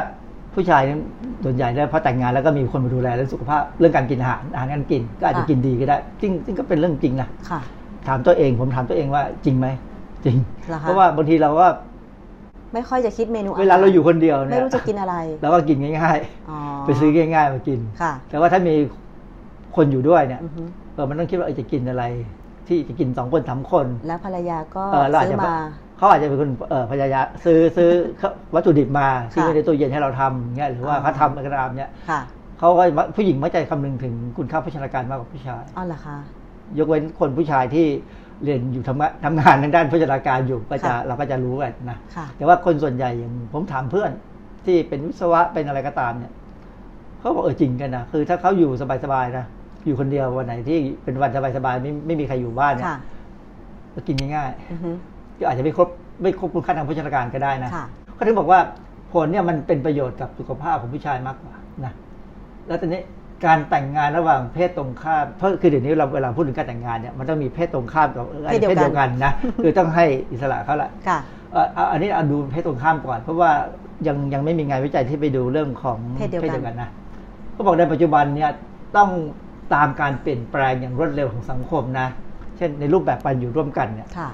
ผู้ชายเนี่ยส่วนใหญ่เนี่ยพอแต่งงานแล้วก็มีคนมาดูแลเรื่องสุขภาพเรื่องการกินอาหารอาหารการกิน ก็อาจจะค่ะกินดีก็ได้ซึ่งซึ่งก็เป็นเรื่องจริงนะค่ะถามตัวเองผมถามตัวเองว่าจริงไหมจริงเหรอคะเพราะว่าบางทีเราก็ไม่ค่อยจะคิดเมนูหเวลาเราอยู่คนเดียวเนี่ยไม่รู้จะกินอะไรเราก็กินง่ายอ๋อๆไปซื้อง่ายๆมากินค่ะแต่ว่าถ้ามี คนอยู่ด้วยเนี่ยอือฮึเออมันต้องคิดว่าเออจะกินอะไร ที่จะกินสองคนสามคน แล้วภรรยาก็เออเราอาจซื้อจะมาเขาอาจจะเป็นคนเออพยายามซื้อซื้อวัตถุดิบมาที่ค่ะไว้ในตู้เย็นให้เราทำเงี้ยหรือว่าอ๋อเขาทำอะไรก็ตามเนี่ยค่ะเขาก็ผู้หญิงมักจะคำนึงถึงคุณค่าโภชนาการมากกว่าผู้ชายอ๋อเหรอคะยกเว้นคนผู้ชายที่เรียนอยู่ทำงานทำงานทางด้านโภชนาการอยู่ก็จะค่ะเราก็จะรู้กันนะค่ะแต่ว่าคนส่วนใหญ่อย่างผมถามเพื่อนที่เป็นวิศวะเป็นอะไรก็ตามเนี่ยเขาบอกเออจริงกันนะคือถ้าเขาอยู่สบายๆนะ อยู่คนเดียววันไหนที่เป็นวันสบายๆไม่ไม่มีใครอยู่บ้านเนี่ยค่ะก็กินง่ายอือฮึๆก็อาจจะไม่ครบไม่ครบคุณค่าทางโภชนาการก็ได้นะค่ะเขาถึงบอกว่าผลเนี่ยมันเป็นประโยชน์กับสุขภาพของผู้ชายมากกว่านะแล้วตอนนี้การแต่งงานระหว่างเพศตรงข้ามเพราะคือเดี๋ยวนี้เราเวลาพูดถึงการแต่งงานเนี่ยมันต้องมีเพศตรงข้ามกับเออเพศเดียวกันเดียวกันนะคือต้องให้อิสระเขาละค่ะเอ่อเอาอันนี้เอาดูเพศตรงข้ามก่อน เพราะว่ายังยังไม่มีงานวิจัยที่ไปดูเรื่องของเพศเดียวกันนะเขาบอกในปัจจุบันเนี่ยต้อง ตามการเปลี่ยนแปลงอย่างรวดเร็วของสังคมนะ เช่นในรูปแบบการอยู่ร่วมกันเนี่ยค่ะ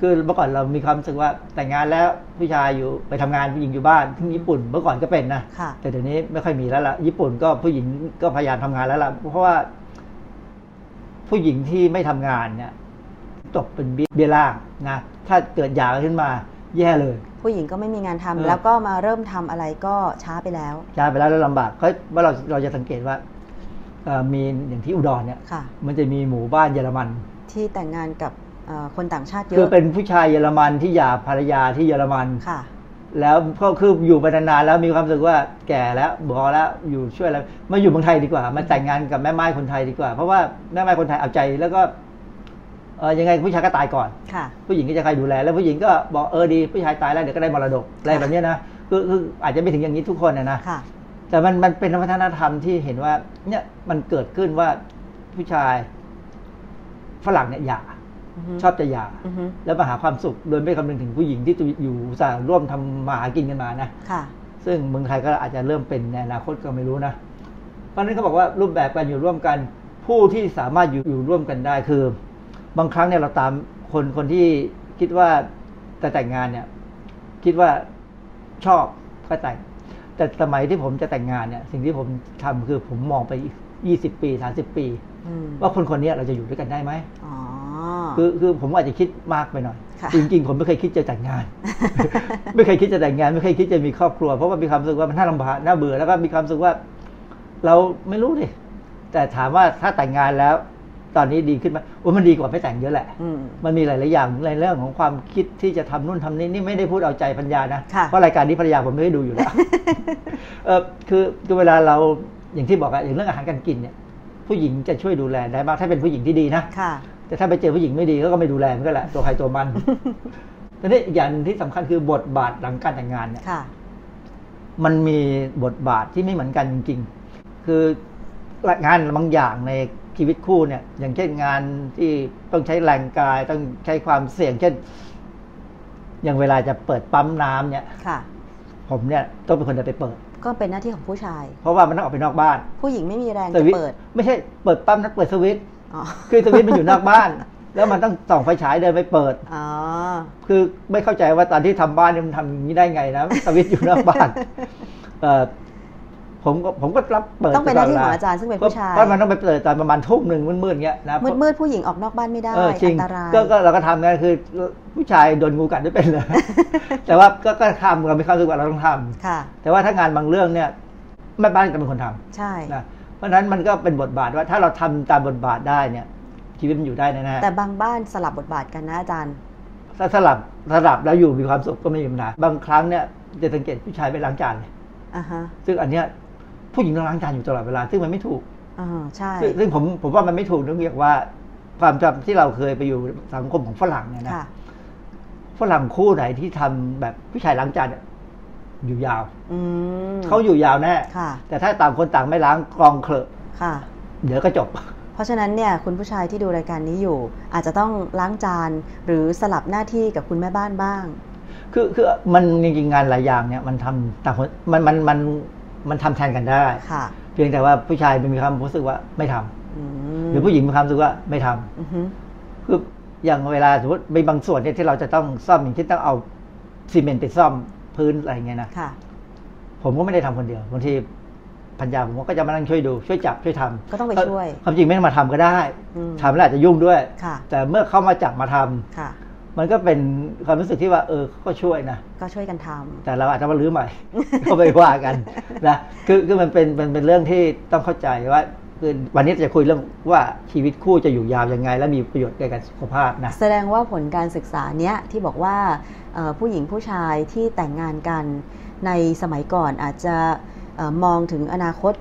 คือเมื่อก่อนเรามีความรู้สึกว่าแต่งงานแล้วผู้ชายอยู่ไปทำงานผู้หญิงอยู่บ้านที่ญี่ปุ่นเมื่อก่อนก็เป็นนะค่ะแต่เดี๋ยวนี้ไม่ค่อยมีแล้วล่ะญี่ปุ่นก็ผู้หญิงก็พยายามทำงานแล้วล่ะเพราะว่า ผู้หญิงที่ไม่ทำงานเนี่ยตกเป็นเบี้ยเบี้ยล่างนะถ้าเกิดหย่ากันขึ้นมาแย่เลย ผู้หญิงก็ไม่มีงานทำเออแล้วก็มาเริ่มทำอะไรก็ช้าไปแล้วหย่าไปแล้วแล้วลำบากเขาว่าเราเราจะสังเกตว่าเอ่อ มีอย่างที่อุดรเนี่ยค่ะมันจะมีหมู่บ้านเยอรมัน ที่แต่งงานกับเอ่อคนต่างชาติเยคืออะเป็นผู้ชายเยอรมันที่หย่าภรรยาที่เยอรมันค่ะ แล้วก็คืออยู่ไปนานๆแล้วมีความรู้สึกว่าแก่แล้วบอแล้วอยู่ช่วยแล้วมาอยู่เมืองไทยดีกว่ามาแต่งงานกับแม่ไม้คนไทยดีกว่า เพราะว่าแม่ไม้คนไทยเอาใจแล้วก็เออยังไงผู้ชายก็ตายก่อนค่ะผู้หญิงก็จะใครดูแล แล้วผู้หญิงก็บอกเออดีผู้ชายตายแล้วเดี๋ยวก็ได้มรดกอะไรแบบเนี้ยนะคือคืออาจจะไม่ถึงอย่างนี้ทุกคนนะนะค่ะ แต่มันมันเป็นวัฒนธรรมที่เห็นว่า เนี่ยมันเกิดขึ้นว่าผู้ชายฝรั่งเนี่ยหย่าอือฮึชอบจะหย่าอือฮึแล้วมาหาความสุขโดยไม่คำนึงถึงผู้หญิงที่อยู่อุตสาห์ร่วมทำมาหากินกันมานะค่ะซึ่งเมืองไทยก็อาจจะเริ่มเป็นในอนาคตก็ไม่รู้นะ เพราะฉะนั้นเขาบอกว่ารูปแบบการอยู่ร่วมกัน ผู้ที่สามารถอยู่อยู่ร่วมกันได้คือ บางครั้งเนี่ยเราตามคนคนที่คิดว่าจะแต่งงานเนี่ย คิดว่าชอบก็แต่ง แต่สมัยที่ผมจะแต่งงานเนี่ย สิ่งที่ผมทำคือผมมองไปยี่สิบปีสาสิบปีอืมว่าคนคนนี้เราจะอยู่ด้วยกันได้ไหมอ๋อคือคือผมอาจจะคิดมากไปหน่อยค่ะจริงๆ ผมไม่เคยคิดจะแต่งงาน ไม่เคยคิดจะแต่งงาน ไม่เคยคิดจะมีครอบครัว เพราะว่ามีความรู้สึกว่ามันน่าลำบากน่าเบื่อแล้วก็มีความรู้สึกว่า เราไม่รู้ดิแต่ถามว่าถ้าแต่งงานแล้ว ตอนนี้ดีขึ้นไหมโอ้มันดีกว่าไม่แต่งเยอะแหละอืมมันมีหลายๆอย่างในเรื่องของความคิดที่จะทำนู่นทำนี่นี่ไม่ได้พูดเอาใจพัญญานะค่ะเพราะรายการนี้ภรรยาผมไม่ได้ดูอยู่แล้วเออคือคือเวลาเราอย่างที่บอกอะอย่างเรื่องอาหารการกินเนี่ยผู้หญิงจะช่วยดูแลได้บ้างถ้าเป็นผู้หญิงที่ดีนะค่ะแต่ถ้าไปเจอผู้หญิงไม่ดีเขาก็ไม่ดูแลมันก็แหละตัวใครตัวมันทีนี้อีกอย่างหนึ่งที่สำคัญคือบทบาทหลังการแต่งงานเนี่ยค่ะมันมีบทบาทที่ไม่เหมือนกันจริง ๆ คืองานบางอย่างใน ชีวิตคู่เนี่ย อย่างเช่นงานที่ต้องใช้แรงกายต้องใช้ความเสี่ยง เช่น อย่างเวลาจะเปิดปั๊มน้ำเนี่ยค่ะ ผมเนี่ยต้องเป็นคนเดินไปเปิด ก็เป็นหน้าที่ของผู้ชาย เพราะว่ามันต้องออกไปนอกบ้าน ผู้หญิงไม่มีแรงสจะวิตช์เปิด ไม่ใช่เปิดปั๊มนั้นเปิดสวิตช์อ๋อคือสวิตช์มันอยู่นอกบ้าน แล้วมันต้องส่องไฟฉายเดินไปเปิดอ๋อคือไม่เข้าใจว่าตอนที่ทำบ้านเนี่ยมันทำอย่างนี้ได้ไงนะสวิตช์อยู่นอกบ้านเออ ผมก็ผมก็รับเปิดต้องเป็นหน้าที่ลของอาจารย์ซึ่งเป็นผู้ชายเพราะมันต้องไปเปิดตอนประมาณทุ่มหนึ่งมืดๆเงี้ยนะมืดมืดๆผู้หญิงออกนอกบ้านไม่ได้เออจริอังนตรายก็ก็เราก็ทำกันคือผู้ชายโดนงูกัดไม่เป็นเลยแต่ว่าก็ก็ทำเราไม่เข้าสึกว่าเราต้องทำค่ะแต่ว่าถ้างานบางเรื่องเนี่ยแม่บ้านจะเป็นคนทำใช่นะเพราะฉะนั้นมันก็เป็นบทบาทว่าถ้าเราทำตามบทบาทได้เนี่ย ชีวิตมันอยู่ได้แน่ๆแต่บางบ้านสลับบทบาทกันนะอาจารย์ถ้าสลับสลับแล้วอยู่มีความสุขก็ไม่มีปัญหาบางครั้งเนี่ยจะสังเกตผู้ชายไปล้างจานเลยอ่าฮะซึ่งอันเนี้ย ผู้หญิงต้องล้างจานอยู่ตลอดเวลา ซึ่งมันไม่ถูกอ่าใช่ ซึ่งซึ่งผมผมว่ามันไม่ถูกเนื่องจากว่า ความจำที่เราเคยไปอยู่สังคมของฝรั่งเนี่ยนะค่ะฝรั่งคู่ไหนที่ทำแบบผู้ชายล้างจานเนี่ยอยู่ยาวอืมเขาอยู่ยาวแน่ค่ะแต่ถ้าต่างคนต่างไม่ล้างกรองเคลอะค่ะเดี๋ยวก็จบ เพราะฉะนั้นเนี่ยคุณผู้ชายที่ดูรายการนี้อยู่ อาจจะต้องล้างจานหรือสลับหน้าที่กับคุณแม่บ้านบ้าง คือคือมันจริงๆงานหลายอย่างเนี่ยมันทำต่างคนมันมันมัน มันทำแทนกันได้ค่ะเพียงแต่ว่าผู้ชายมีความรู้สึกว่าไม่ทำอืมหรือผู้หญิงมีความรู้สึกว่าไม่ทำอือฮึคืออย่างเวลาสมมติมีบางส่วนเนี่ยที่เราจะต้องซ่อมอย่างเช่นต้องเอาซีเมนต์ไปซ่อมพื้นอะไรเงี้ยนะค่ะผมก็ไม่ได้ทำคนเดียวบางทีพันยาผมก็จะมานั่งช่วยดูช่วยจับช่วยทำก็ต้องไปช่วย ความจริงไม่ต้องมาทำก็ได้อืมทำแล้วอาจจะยุ่งด้วยค่ะแต่เมื่อเข้ามาจับมาทำค่ะ มันก็เป็นความรู้สึกที่ว่า เออก็ช่วยนะ ก็ช่วยกันทำแต่เราอาจจะมาลื้อใหม่ ก็ไปว่ากันนะคือคือมันเป็นเป็นเป็นเรื่องที่ต้องเข้าใจว่าคือวันนี้จะคุยเรื่องว่าชีวิตคู่จะอยู่ยาวยังไง และมีประโยชน์แก่สุขภาพนะแสดงว่าผลการศึกษาเนี้ยที่บอกว่าเอ่อผู้หญิงผู้ชายที่แต่งงานกันในสมัยก่อนอาจจะเอ่อมองถึงอนาคต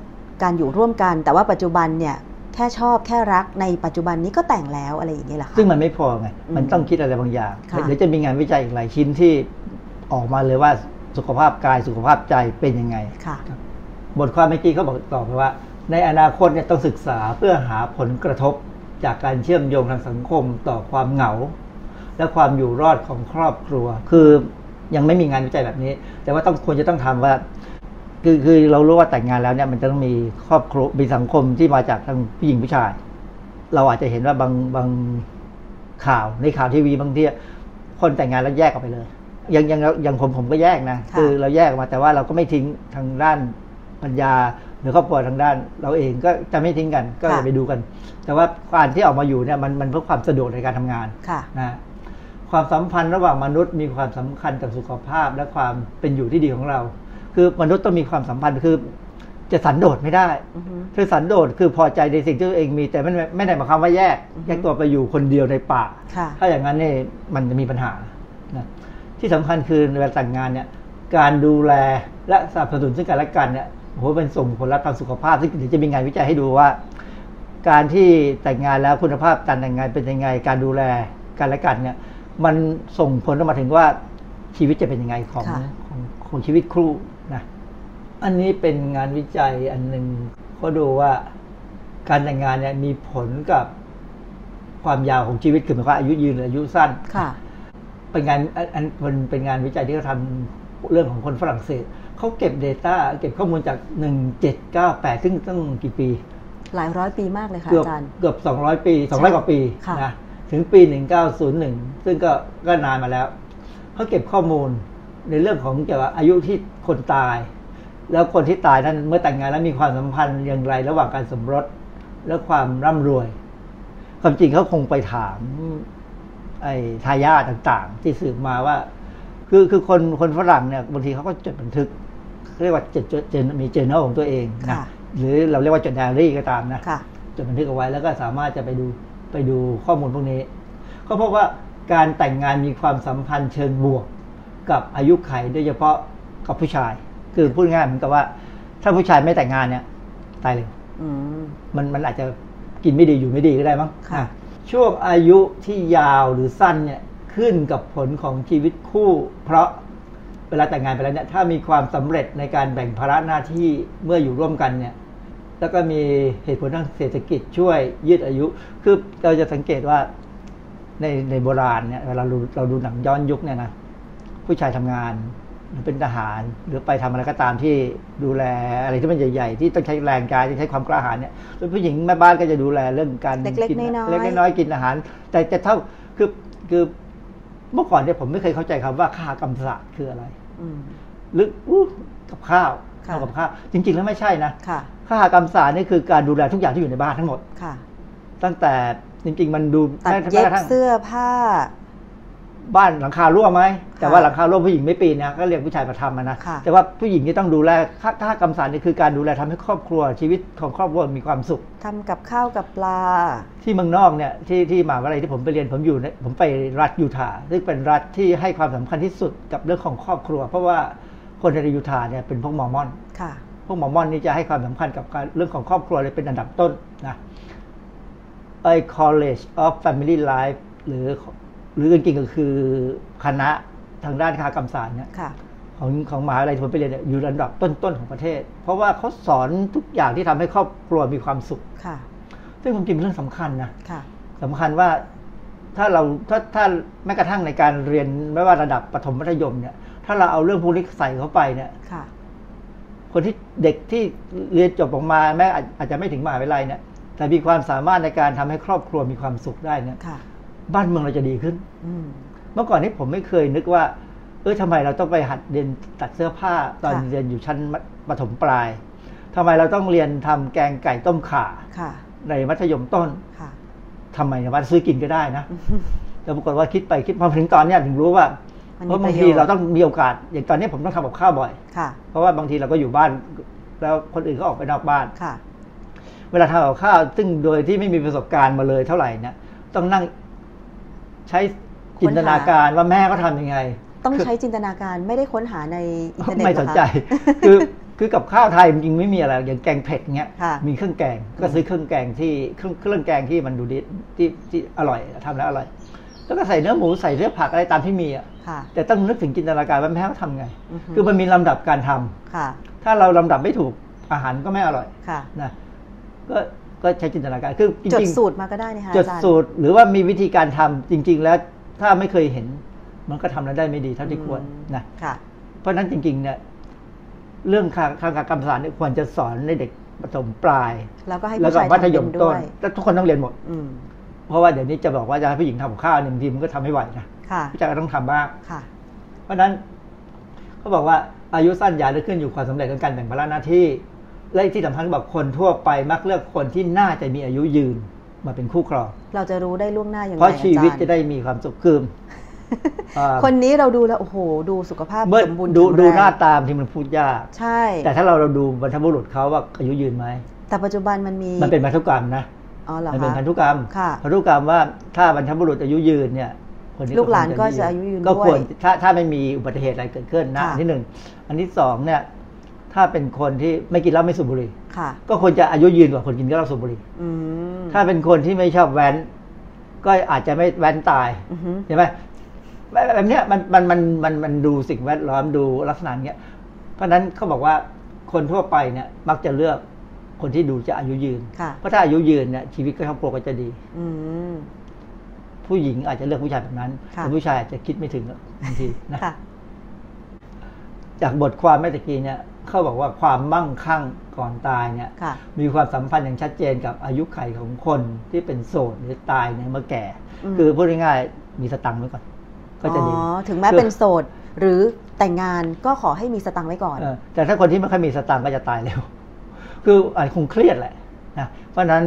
การอยู่ร่วมกัน แต่ว่าปัจจุบันเนี่ย แค่ชอบแค่รักในปัจจุบันนี้ก็แต่งแล้วอะไรอย่างเงี้ยเหรอคะซึ่งมันไม่พอไงอืมมันต้องคิดอะไรบางอย่างค่ะเดี๋ยวจะมีงานวิจัยอีกหลายชิ้นที่ออกมาเลยว่าสุขภาพกายสุขภาพใจเป็นยังไงค่ะครับบทความเมื่อกี้เขาบอกต่อไปว่า ในอนาคตเนี่ยต้องศึกษาเพื่อหาผลกระทบจากการเชื่อมโยงทางสังคมต่อความเหงา และความอยู่รอดของครอบครัว คือยังไม่มีงานวิจัยแบบนี้ แต่ว่าต้องควรจะต้องทำว่า คือคือเรารู้ว่าแต่งงานแล้วเนี่ยมันจะต้องมีครอบครัวมีสังคมที่มาจากทั้งผู้หญิงผู้ชาย เราอาจจะเห็นว่าบางบางข่าวในข่าวทีวีบางทีคนแต่งงานแล้วแยกออกไปเลยอย่างอย่างอย่างผมผมก็แยกนะค่ะคือเราแยกออกมาแต่ว่าเราก็ไม่ทิ้งทางด้านปัญญาหรือครอบครัวทางด้าน เราเองก็จะไม่ทิ้งกันก็จะไปดูกัน แต่ว่าการที่ออกมาอยู่เนี่ยมันมันเพื่อความสะดวกในการทำงานค่ะนะความสัมพันธ์ระหว่างมนุษย์มีความสำคัญกับสุขภาพและความเป็นอยู่ที่ดีของเรา คือมนุษย์ต้องมีความสัมพันธ์คือ จะสันโดษไม่ได้อือฮึคือสันโดษคือพอใจในสิ่งที่ตัวเองมีแต่ไม่ไม่ได้หมายความว่าแยกอือฮึแยกตัวไปอยู่คนเดียวในป่าค่ะถ้าอย่างนั้นเนี่ยมันจะมีปัญหานะที่สำคัญคือในเวลาแต่งงานเนี่ย การดูแลและสนับสนุนซึ่งกันและกันเนี่ยโอ้โหเป็นส่งผลลัพธ์ทางสุขภาพซึ่งเดี๋ยวจะมีงานวิจัยให้ดูว่า การที่แต่งงานแล้วคุณภาพการแต่งงานเป็นยังไง การดูแลกันและกันเนี่ย มันส่งผลออกมาถึงว่าชีวิตจะเป็นยังไงของค่ะของของชีวิตครูนะ อันนี้เป็นงานวิจัยอันหนึ่งเขาดูว่าการแต่งงานเนี่ยมีผลกับความยาวของชีวิตคือหมายความว่าอายุยืนหรืออายุสั้นค่ะ เป็นงานอันอันมันเป็นงานวิจัยที่เขาทำเรื่องของคนฝรั่งเศสเขาเก็บ Data เก็บข้อมูลจาก 1798 ซึ่งตั้งกี่ปี หลายร้อยปีมากเลยค่ะเกือบอาจารย์ เกือบ 200 ปี 200 กว่าปีค่ะนะถึงปี 1901 ซึ่งก็ก็นานมาแล้วเขาเก็บข้อมูลในเรื่องของเกี่ยวกับอายุที่คนตาย แล้วคนที่ตายนั้นเมื่อแต่งงานแล้วมีความสัมพันธ์อย่างไรระหว่างการสมรสและความร่ำรวย ความจริงเขาคงไปถาม ไอ้ทายาทต่าง ๆ ที่สืบมาว่า คือคือคนคนฝรั่งเนี่ยบางทีเขาก็จดบันทึกเรียกว่าจดจดจดมีเจอ r n a l ของตัวเองนะค่ะหรือเราเรียกว่าจดไดอารี่ก็ตามนะค่ะจดบันทึกเอาไว้แล้วก็สามารถจะไปดูไปดูข้อมูลพวกนี้ ก็พบว่าการแต่งงานมีความสัมพันธ์เชิงบวก กับอายุไขโดยเฉพาะกับผู้ชาย คือพูดง่ายๆเหมือนกับว่า ถ้าผู้ชายไม่แต่งงานเนี่ย ตายเร็วอืมมันมันอาจจะกินไม่ดีอยู่ไม่ดีก็ได้มั้งค่ะอะช่วงอายุที่ยาวหรือสั้นเนี่ยขึ้นกับผลของชีวิตคู่ เพราะเวลาแต่งงานไปแล้วเนี่ยถ้ามีความสำเร็จในการแบ่งภาระหน้าที่เมื่ออยู่ร่วมกันเนี่ย แล้วก็มีเหตุผลทางเศรษฐกิจช่วยยืดอายุ คือเราจะสังเกตว่าในในโบราณเนี่ยเวลาเราเราดูหนังย้อนยุคเนี่ยนะผู้ชายทำงาน หรือเป็นทหารหรือไปทำอะไรก็ตามที่ดูแลอะไรที่มันใหญ่ ๆ ที่ต้องใช้แรงกายที่ใช้ความกล้าหาญเนี่ยแล้วผู้หญิงแม่บ้านก็จะดูแลเรื่องการเล็กๆกิน้อยๆเล็กๆน้อยๆกินอาหาร แต่แต่เท่าคือคือเมื่อก่อนเนี่ยผมไม่เคยเข้าใจคำว่าค่ากรรมศาสตร์คืออะไรอืมหรืออู้กับข้าวค่ะเอากับข้าวจริง ๆ แล้วไม่ใช่นะค่ะค่ากรรมศาสตร์นี่คือการดูแลทุกอย่างที่อยู่ในบ้านทั้งหมดค่ะ ตั้งแต่จริง ๆ มันดูตัดแม้เย็บกระทั่งเสื้อผ้า บ้านหลังคารั่วไหมแต่ค่ะว่าหลังคารั่วผู้หญิงไม่ปีนนะก็เรียกผู้ชายมาทำอะนะค่ะแต่ว่าผู้หญิงที่ต้องดูแลค่าค่ากรรมศาสตร์นี่คือการดูแลทำให้ครอบครัวชีวิตของครอบครัวมีความสุขทำกับข้าวกับปลา ที่เมืองนอกเนี่ยที่ที่มหาวิทยาลัยที่ผมไปเรียนผมอยู่เนี่ยผมไปรัฐยูทาห์ซึ่งเป็นรัฐที่ให้ความสำคัญที่สุดกับเรื่องของครอบครัว เพราะว่าคนในยูทาห์เนี่ยเป็นพวกมอร์มอนค่ะพวกหมอมอนนี่จะให้ความสำคัญกับการเรื่องของครอบครัวเลยเป็นอันดับต้นนะไอ้ College of Family Life หรือ หรือจริงๆก็คือคณะทางด้านคากรรมศาสตร์เนี่ยค่ะของของมหาวิทยาลัยที่ผมไปเรียนเนี่ยอยู่อันดับต้นๆของประเทศ เพราะว่าเขาสอนทุกอย่างที่ทำให้ครอบครัวมีความสุขค่ะ ซึ่งผมจริงเป็นเรื่องสำคัญนะค่ะสำคัญว่าถ้าเราถ้าถ้าแม้กระทั่งในการเรียนไม่ว่าระดับประถมมัธยมเนี่ย ถ้าเราเอาเรื่องพวกนี้ใส่เข้าไปเนี่ยค่ะ คนที่เด็กที่เรียนจบออกมาแม้อาจอาจจะไม่ถึงมหาวิทยาลัยเนี่ยแต่มีความสามารถในการทำให้ครอบครัวมีความสุขได้เนี่ยค่ะ บ้านเมืองเราจะดีขึ้นอืมเมื่อก่อนนี้ผมไม่เคยนึกว่า เออทำไมเราต้องไปหัดเรียนตัดเสื้อผ้าตอนค่ะเรียนอยู่ชั้นมัธประถมปลายทำไมเราต้องเรียนทำแกงไก่ต้มข่าค่ะในมัธยมต้นค่ะทำไมนะว่าซื้อกินก็ได้นะแต่ปรากฏว่าคิดไปคิดมาถึงตอนเนี้ยถึงรู้ว่ามันมีเพราะบางประโยทีชน์เราต้องมีโอกาส อย่างตอนนี้ผมต้องทำกับข้าวบ่อยค่ะเพราะว่าบางทีเราก็อยู่บ้าน แล้วคนอื่นก็ออกไปนอกบ้านค่ะเวลาทำกับข้าวซึ่งโดยที่ไม่มีประสบการณ์มาเลยเท่าไหร่เนี่ยต้องนั่ง ใช้จินตนาการว่าแม่เขาทำยังไง ต้องคือใช้จินตนาการไม่ได้ค้นหาในอินเทอร์เน็ตไม่เหรสอนคะใจ คือคือกับข้าวไทยจริงๆไม่มีอะไรอย่างแกงเผ็ดเงี้ยค่ะมีเครื่องแกงก็ซื้อเครื่องแกงที่เครื่องเครื่องแกงที่มันดูดีที่ที่อร่อยทำแล้วอร่อย แล้วก็ใส่เนื้อหมูใส่เนื้อผักอะไรตามที่มีอะค่ะแต่ต้องนึกถึงจินตนาการว่าแม่เขาทำไงอือฮึคือมันมีลำดับการทำค่ะ ถ้าเราลำดับไม่ถูกพอาหารก็ไม่อร่อยค่ะนะก็ ก็ใช้จินตนาการคือจจดริงสูตรมาก็ได้นะคะๆจดอาจารย์สูตรหรือว่ามีวิธีการทำจริง ๆ แล้วถ้าไม่เคยเห็น มันก็ทำแล้วได้ไม่ดีเท่าที่ควรนะค่ะเพราะฉะนั้นจริง ๆ เนี่ย เรื่องทางทางการกรรมฐานเนี่ยควรจะสอนในเด็กประถมปลาย แล้วก็ให้แล้วผู้ก็ชายมัธทำยเป็มนต้ด้นวยแล้วทุกคนต้องเรียนหมด อืมเพราะว่าเดี๋ยวนี้จะบอกว่าจะให้ผู้หญิงทำกับข้าวเนี่ยบางทีมันก็ทำไม่ไหวนะค่ะผู้ชายก็ต้องทำบ้างค่ะเพราะฉะนั้นเขาบอกว่าอายุสั้นยาวจะขึ้นอยู่ความสำเร็จของการแบ่งภาระหน้าที่ และที่สำคัญเขาบอกคนทั่วไปมักเลือกคนที่น่าจะมีอายุยืนมาเป็นคู่ครอง เราจะรู้ได้ล่วงหน้ายังไงเพราะชีวิตอจจะรย์ได้มีความสุขคืออ่าคนนี้เราดูแล้วโอ้โหดูสุขภาพเมื่อสมบูรณ์ดูแข็งแรงดูหน้าตามที่มันพูดยาก ใช่ แต่ถ้าเราเราดูบรรพบุรุษเขาว่าอายุยืนไหมแต่ปัจจุบันมันมีมันเป็นพันธุกรรมนะอ๋อเหรอมันเป็นคะพันธุกรรมค่ะพันธุกรรมว่าถ้าบรรพบุรุษอายุยืนเนี่ยคนนี้ลูกหลานควรก็จะอายุยืนก็ควรด้วยถ้าถ้าไม่มีอุบัติเหตุอะไรเกิดขึ้นนะค่ะอันที่หนึ่งอันที่สองเนี่ย ถ้าเป็นคนที่ไม่กินเหล้าไม่สูบบุหรี่ค่ะ ก็ควรจะอายุยืนกว่าคนกินเหล้าสูบบุหรี่อืมถ้าเป็นคนที่ไม่ชอบแว้น ก็อาจจะไม่แว้นตายอือฮึเห็นไหมแบบแบบเนี้ยมันมันมันมันมันดูสิ่งแวดล้อมดูลักษณะเนี้ย เพราะฉะนั้นเขาบอกว่าคนทั่วไปเนี่ย มักจะเลือกคนที่ดูจะอายุยืนค่ะเพราะถ้าอายุยืนเนี่ยชีวิตก็ครอบครัวก็จะดี อืมผู้หญิงอาจจะเลือกผู้ชายแบบนั้นค่ะแต่ผู้ชายอาจจะคิดไม่ถึงบางทีนะค่ะจากบทความเมื่อตะกี้เนี่ย เขาบอกว่าความมั่งคั่งก่อนตายเนี่ยค่ะมีความสัมพันธ์อย่างชัดเจนกับอายุไขของคนที่เป็นโสดหรือตายในเมื่อแก่อืมคือพูดง่ายๆมีสตังค์ไว้ก่อน ก็จะดีอ๋อถึงแม้คือเป็นโสดหรือแต่งงานก็ขอให้มีสตังค์ไว้ก่อนเออแต่ถ้าคนที่ไม่ค่อยมีสตังค์ก็จะตายเร็วคืออาจคงเครียดแหละนะเพราะฉะนั้น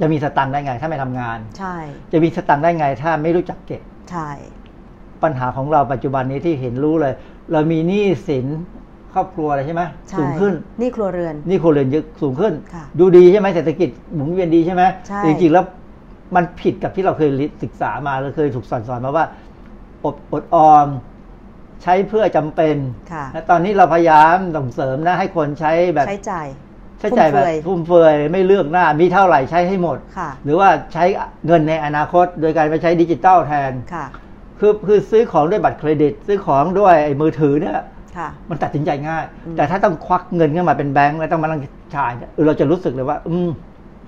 จะมีสตังค์ได้ไงถ้าไม่ทำงาน ใช่ จะมีสตังค์ได้ไงถ้าไม่รู้จักเก็บใช่ ปัญหาของเราปัจจุบันนี้ที่เห็นรู้เลย เรามีหนี้สิน ครอบครัวอะไรใช่ไหมใช่สูงขึ้นนี่ครัวเรือนหนี่ครัวเรือนเยอะสูงขึ้นค่ะดูดีใช่ไหมเศรษฐกิจหมุนเวียนดีใช่ไหมใช่แต่จริงๆแล้วมันผิดกับที่เราเคยศึกษามาเราเคยถูกสอนสอนมาว่าอดอดออมใช้เพื่อจำเป็นค่ะและตอนนี้เราพยายามส่งเสริมนะให้คนใช้แบบใช้จ่ายใช้จ่ายแบบฟุ่มเฟือยฟุ่มเฟือยไม่เลือกหน้ามีเท่าไหร่ใช้ให้หมดค่ะหรือว่าใช้เงินในอนาคต โดยการไปใช้ดิจิตอลแทนค่ะคือคือซื้อของด้วยบัตรเครดิต ซื้อของด้วยไอ้มือถือเนี่ยค่ะ มันตัดสินใจง่ายอืมแต่ถ้าต้องควักเงินขึ้นมาเป็นแบงค์แล้วต้องมานั่งจ่ายเนี่ยเออเราจะรู้สึกเลยว่า อืม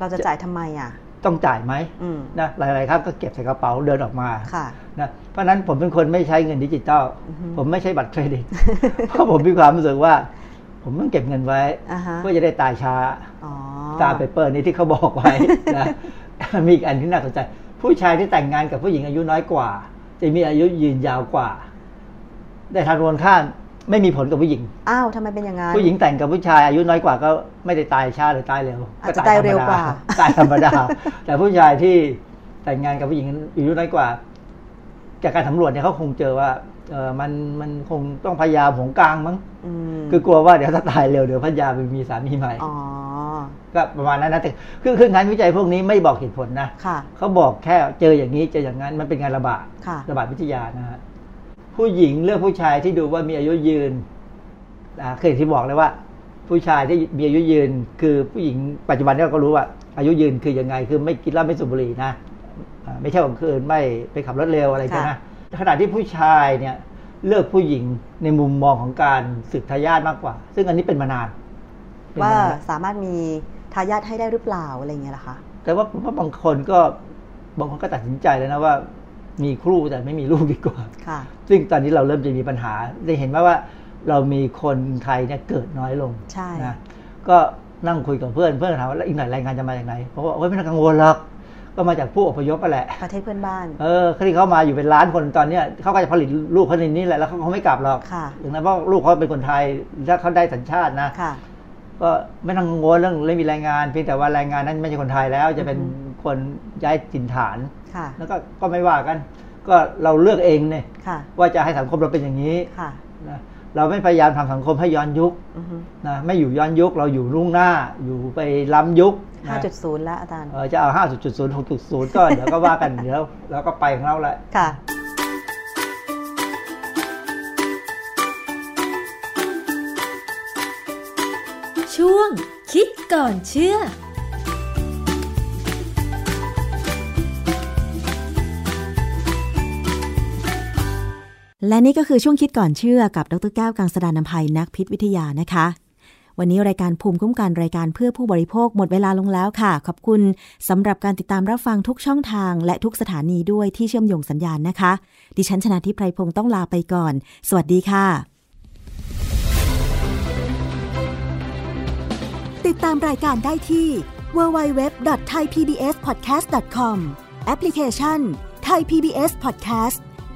เราจะจ่ายทำไมอะ ต้องจ่ายไหมอืมนะหลายๆครับก็เก็บใส่กระเป๋าเดินออกมาค่ะนะเพราะฉะนั้นผมเป็นคนไม่ใช้เงินดิจิตอลอือฮึผมไม่ใช้บัตรเครดิต เพราะผมมีความรู้สึกว่า ผมต้องเก็บเงินไว้อ่าฮะเพื่อจะได้ตายช้าอ๋อตามเปเปอร์นี้ที่เขาบอกไว้นะมีอีกอันที่น่าสนใจ ผู้ชายที่แต่งงานกับผู้หญิงอายุน้อยกว่า จะมีอายุยืนยาวกว่าแต่ทางตรงข้าม ไม่มีผลกับผู้หญิง อ้าวทำไมเป็นอย่างนั้น ผู้หญิงแต่งกับผู้ชายอายุน้อยกว่าก็ไม่ได้ตายช้าหรือตายเร็วอาจจะตายเร็วกว่า ตายธรรมดา แต่ผู้ชายที่แต่งงานกับผู้หญิงอายุน้อยกว่า จากการสำรวจเนี่ยเขาคงเจอว่าเออมันมันคงต้องพยายามหวงกลางมั้งอืมคือกลัวว่าเดี๋ยวถ้าตายเร็วเดี๋ยวพัญญาไปมีสามีใหม่อ๋อก็ประมาณนั้นนะแต่คือคืองานวิจัยพวกนี้ไม่บอกเหตุผลนะค่ะเขาบอกแค่เจออย่างนี้เจออย่างนั้นมันเป็นงานระบาดค่ะระบาดวิทยานะฮะ ผู้หญิงเลือกผู้ชายที่ดูว่ามีอายุยืนอ่าเคยที่บอกเลยว่า ผู้ชายที่มีอายุยืน คือผู้หญิงปัจจุบันเนี่ยก็รู้ว่าอายุยืนคือยังไง คือไม่กินเหล้าไม่สูบบุหรี่นะอ่าไม่ใช่กลางคืนไม่ไปขับรถเร็วอะไรใช่ไหมค่ะขณะที่ผู้ชายเนี่ยเลือกผู้หญิงในมุมมองของการสืบทายาทมากกว่า ซึ่งอันนี้เป็นมานานเป็นว่ามนนสามารถมีทายาทให้ได้หรือเปล่าอะไรอย่างเงี้ยล่ะคะแต่ว่าผมว่าบางคนก็บางคนก็ตัดสินใจแล้วนะว่า มีครูแต่ไม่มีลูกดีกว่าค่ะซึ่งตอนนี้เราเริ่มจะมีปัญหา ได้เห็นว่าว่าเรามีคนไทยเนี่ยเกิดน้อยลงใช่นะก็นั่งคุยกับเพื่อนเพื่อนถามว่าแล้วอีกหน่อยแรงงานจะมาจากไหนเพราะว่าโอ้ยไม่ต้องกังวลหรอกก็มาจากผู้อพยพไปแหละประเทศเพื่อนบ้านเออที่เขามาอยู่เป็นล้านคนตอนเนี้ยเขาก็จะผลิตลูกเขาในนี้แหละแล้วเขาคงไม่กลับหรอกค่ะถึงนั้นเพราะลูกเขาเป็นคนไทยถ้าเขาได้สัญชาตินะค่ะก็ไม่ต้องกังวลเรื่องไม่มีแรงงานเพียงแต่ว่าแรงงานนั้นไม่ใช่คนไทยแล้ว จะเป็นอือฮึคนย้ายถิ่นฐาน ค่ะแล้วก็ก็ไม่ว่ากัน ก็เราเลือกเองเนี่ยค่ะว่าจะให้สังคมเราเป็นอย่างนี้ค่ะนะเราไม่พยายามทำสังคมให้ย้อนยุคอือฮึนะไม่อยู่ย้อนยุคเราอยู่รุ่งหน้าอยู่ไปล้ำยุคนะห้าจุดศูนย์แล้วอาจารย์เออจะเอาห้าจุดศูนย์หกจุดศูนย์ก็เดี๋ยวก็ว่ากันเดี๋ยวเราก็ไปของเราแหละค่ะช่วงคิดก่อนเชื่อ และนี่ก็คือช่วงคิดก่อนเชื่อกับดรแก้วกังสดานนภัยนักพิษวิทยานะคะ วันนี้รายการภูมิคุ้มกันรายการเพื่อผู้บริโภคหมดเวลาลงแล้วค่ะ ขอบคุณสำหรับการติดตามรับฟังทุกช่องทาง และทุกสถานีด้วยที่เชื่อมโยงสัญญาณนะคะ ดิฉันชนะทิพไพรพงศ์ต้องลาไปก่อน สวัสดีค่ะ ติดตามรายการได้ที่ www.thaipbspodcast.com แอปพลิเคชัน Thai PBS Podcast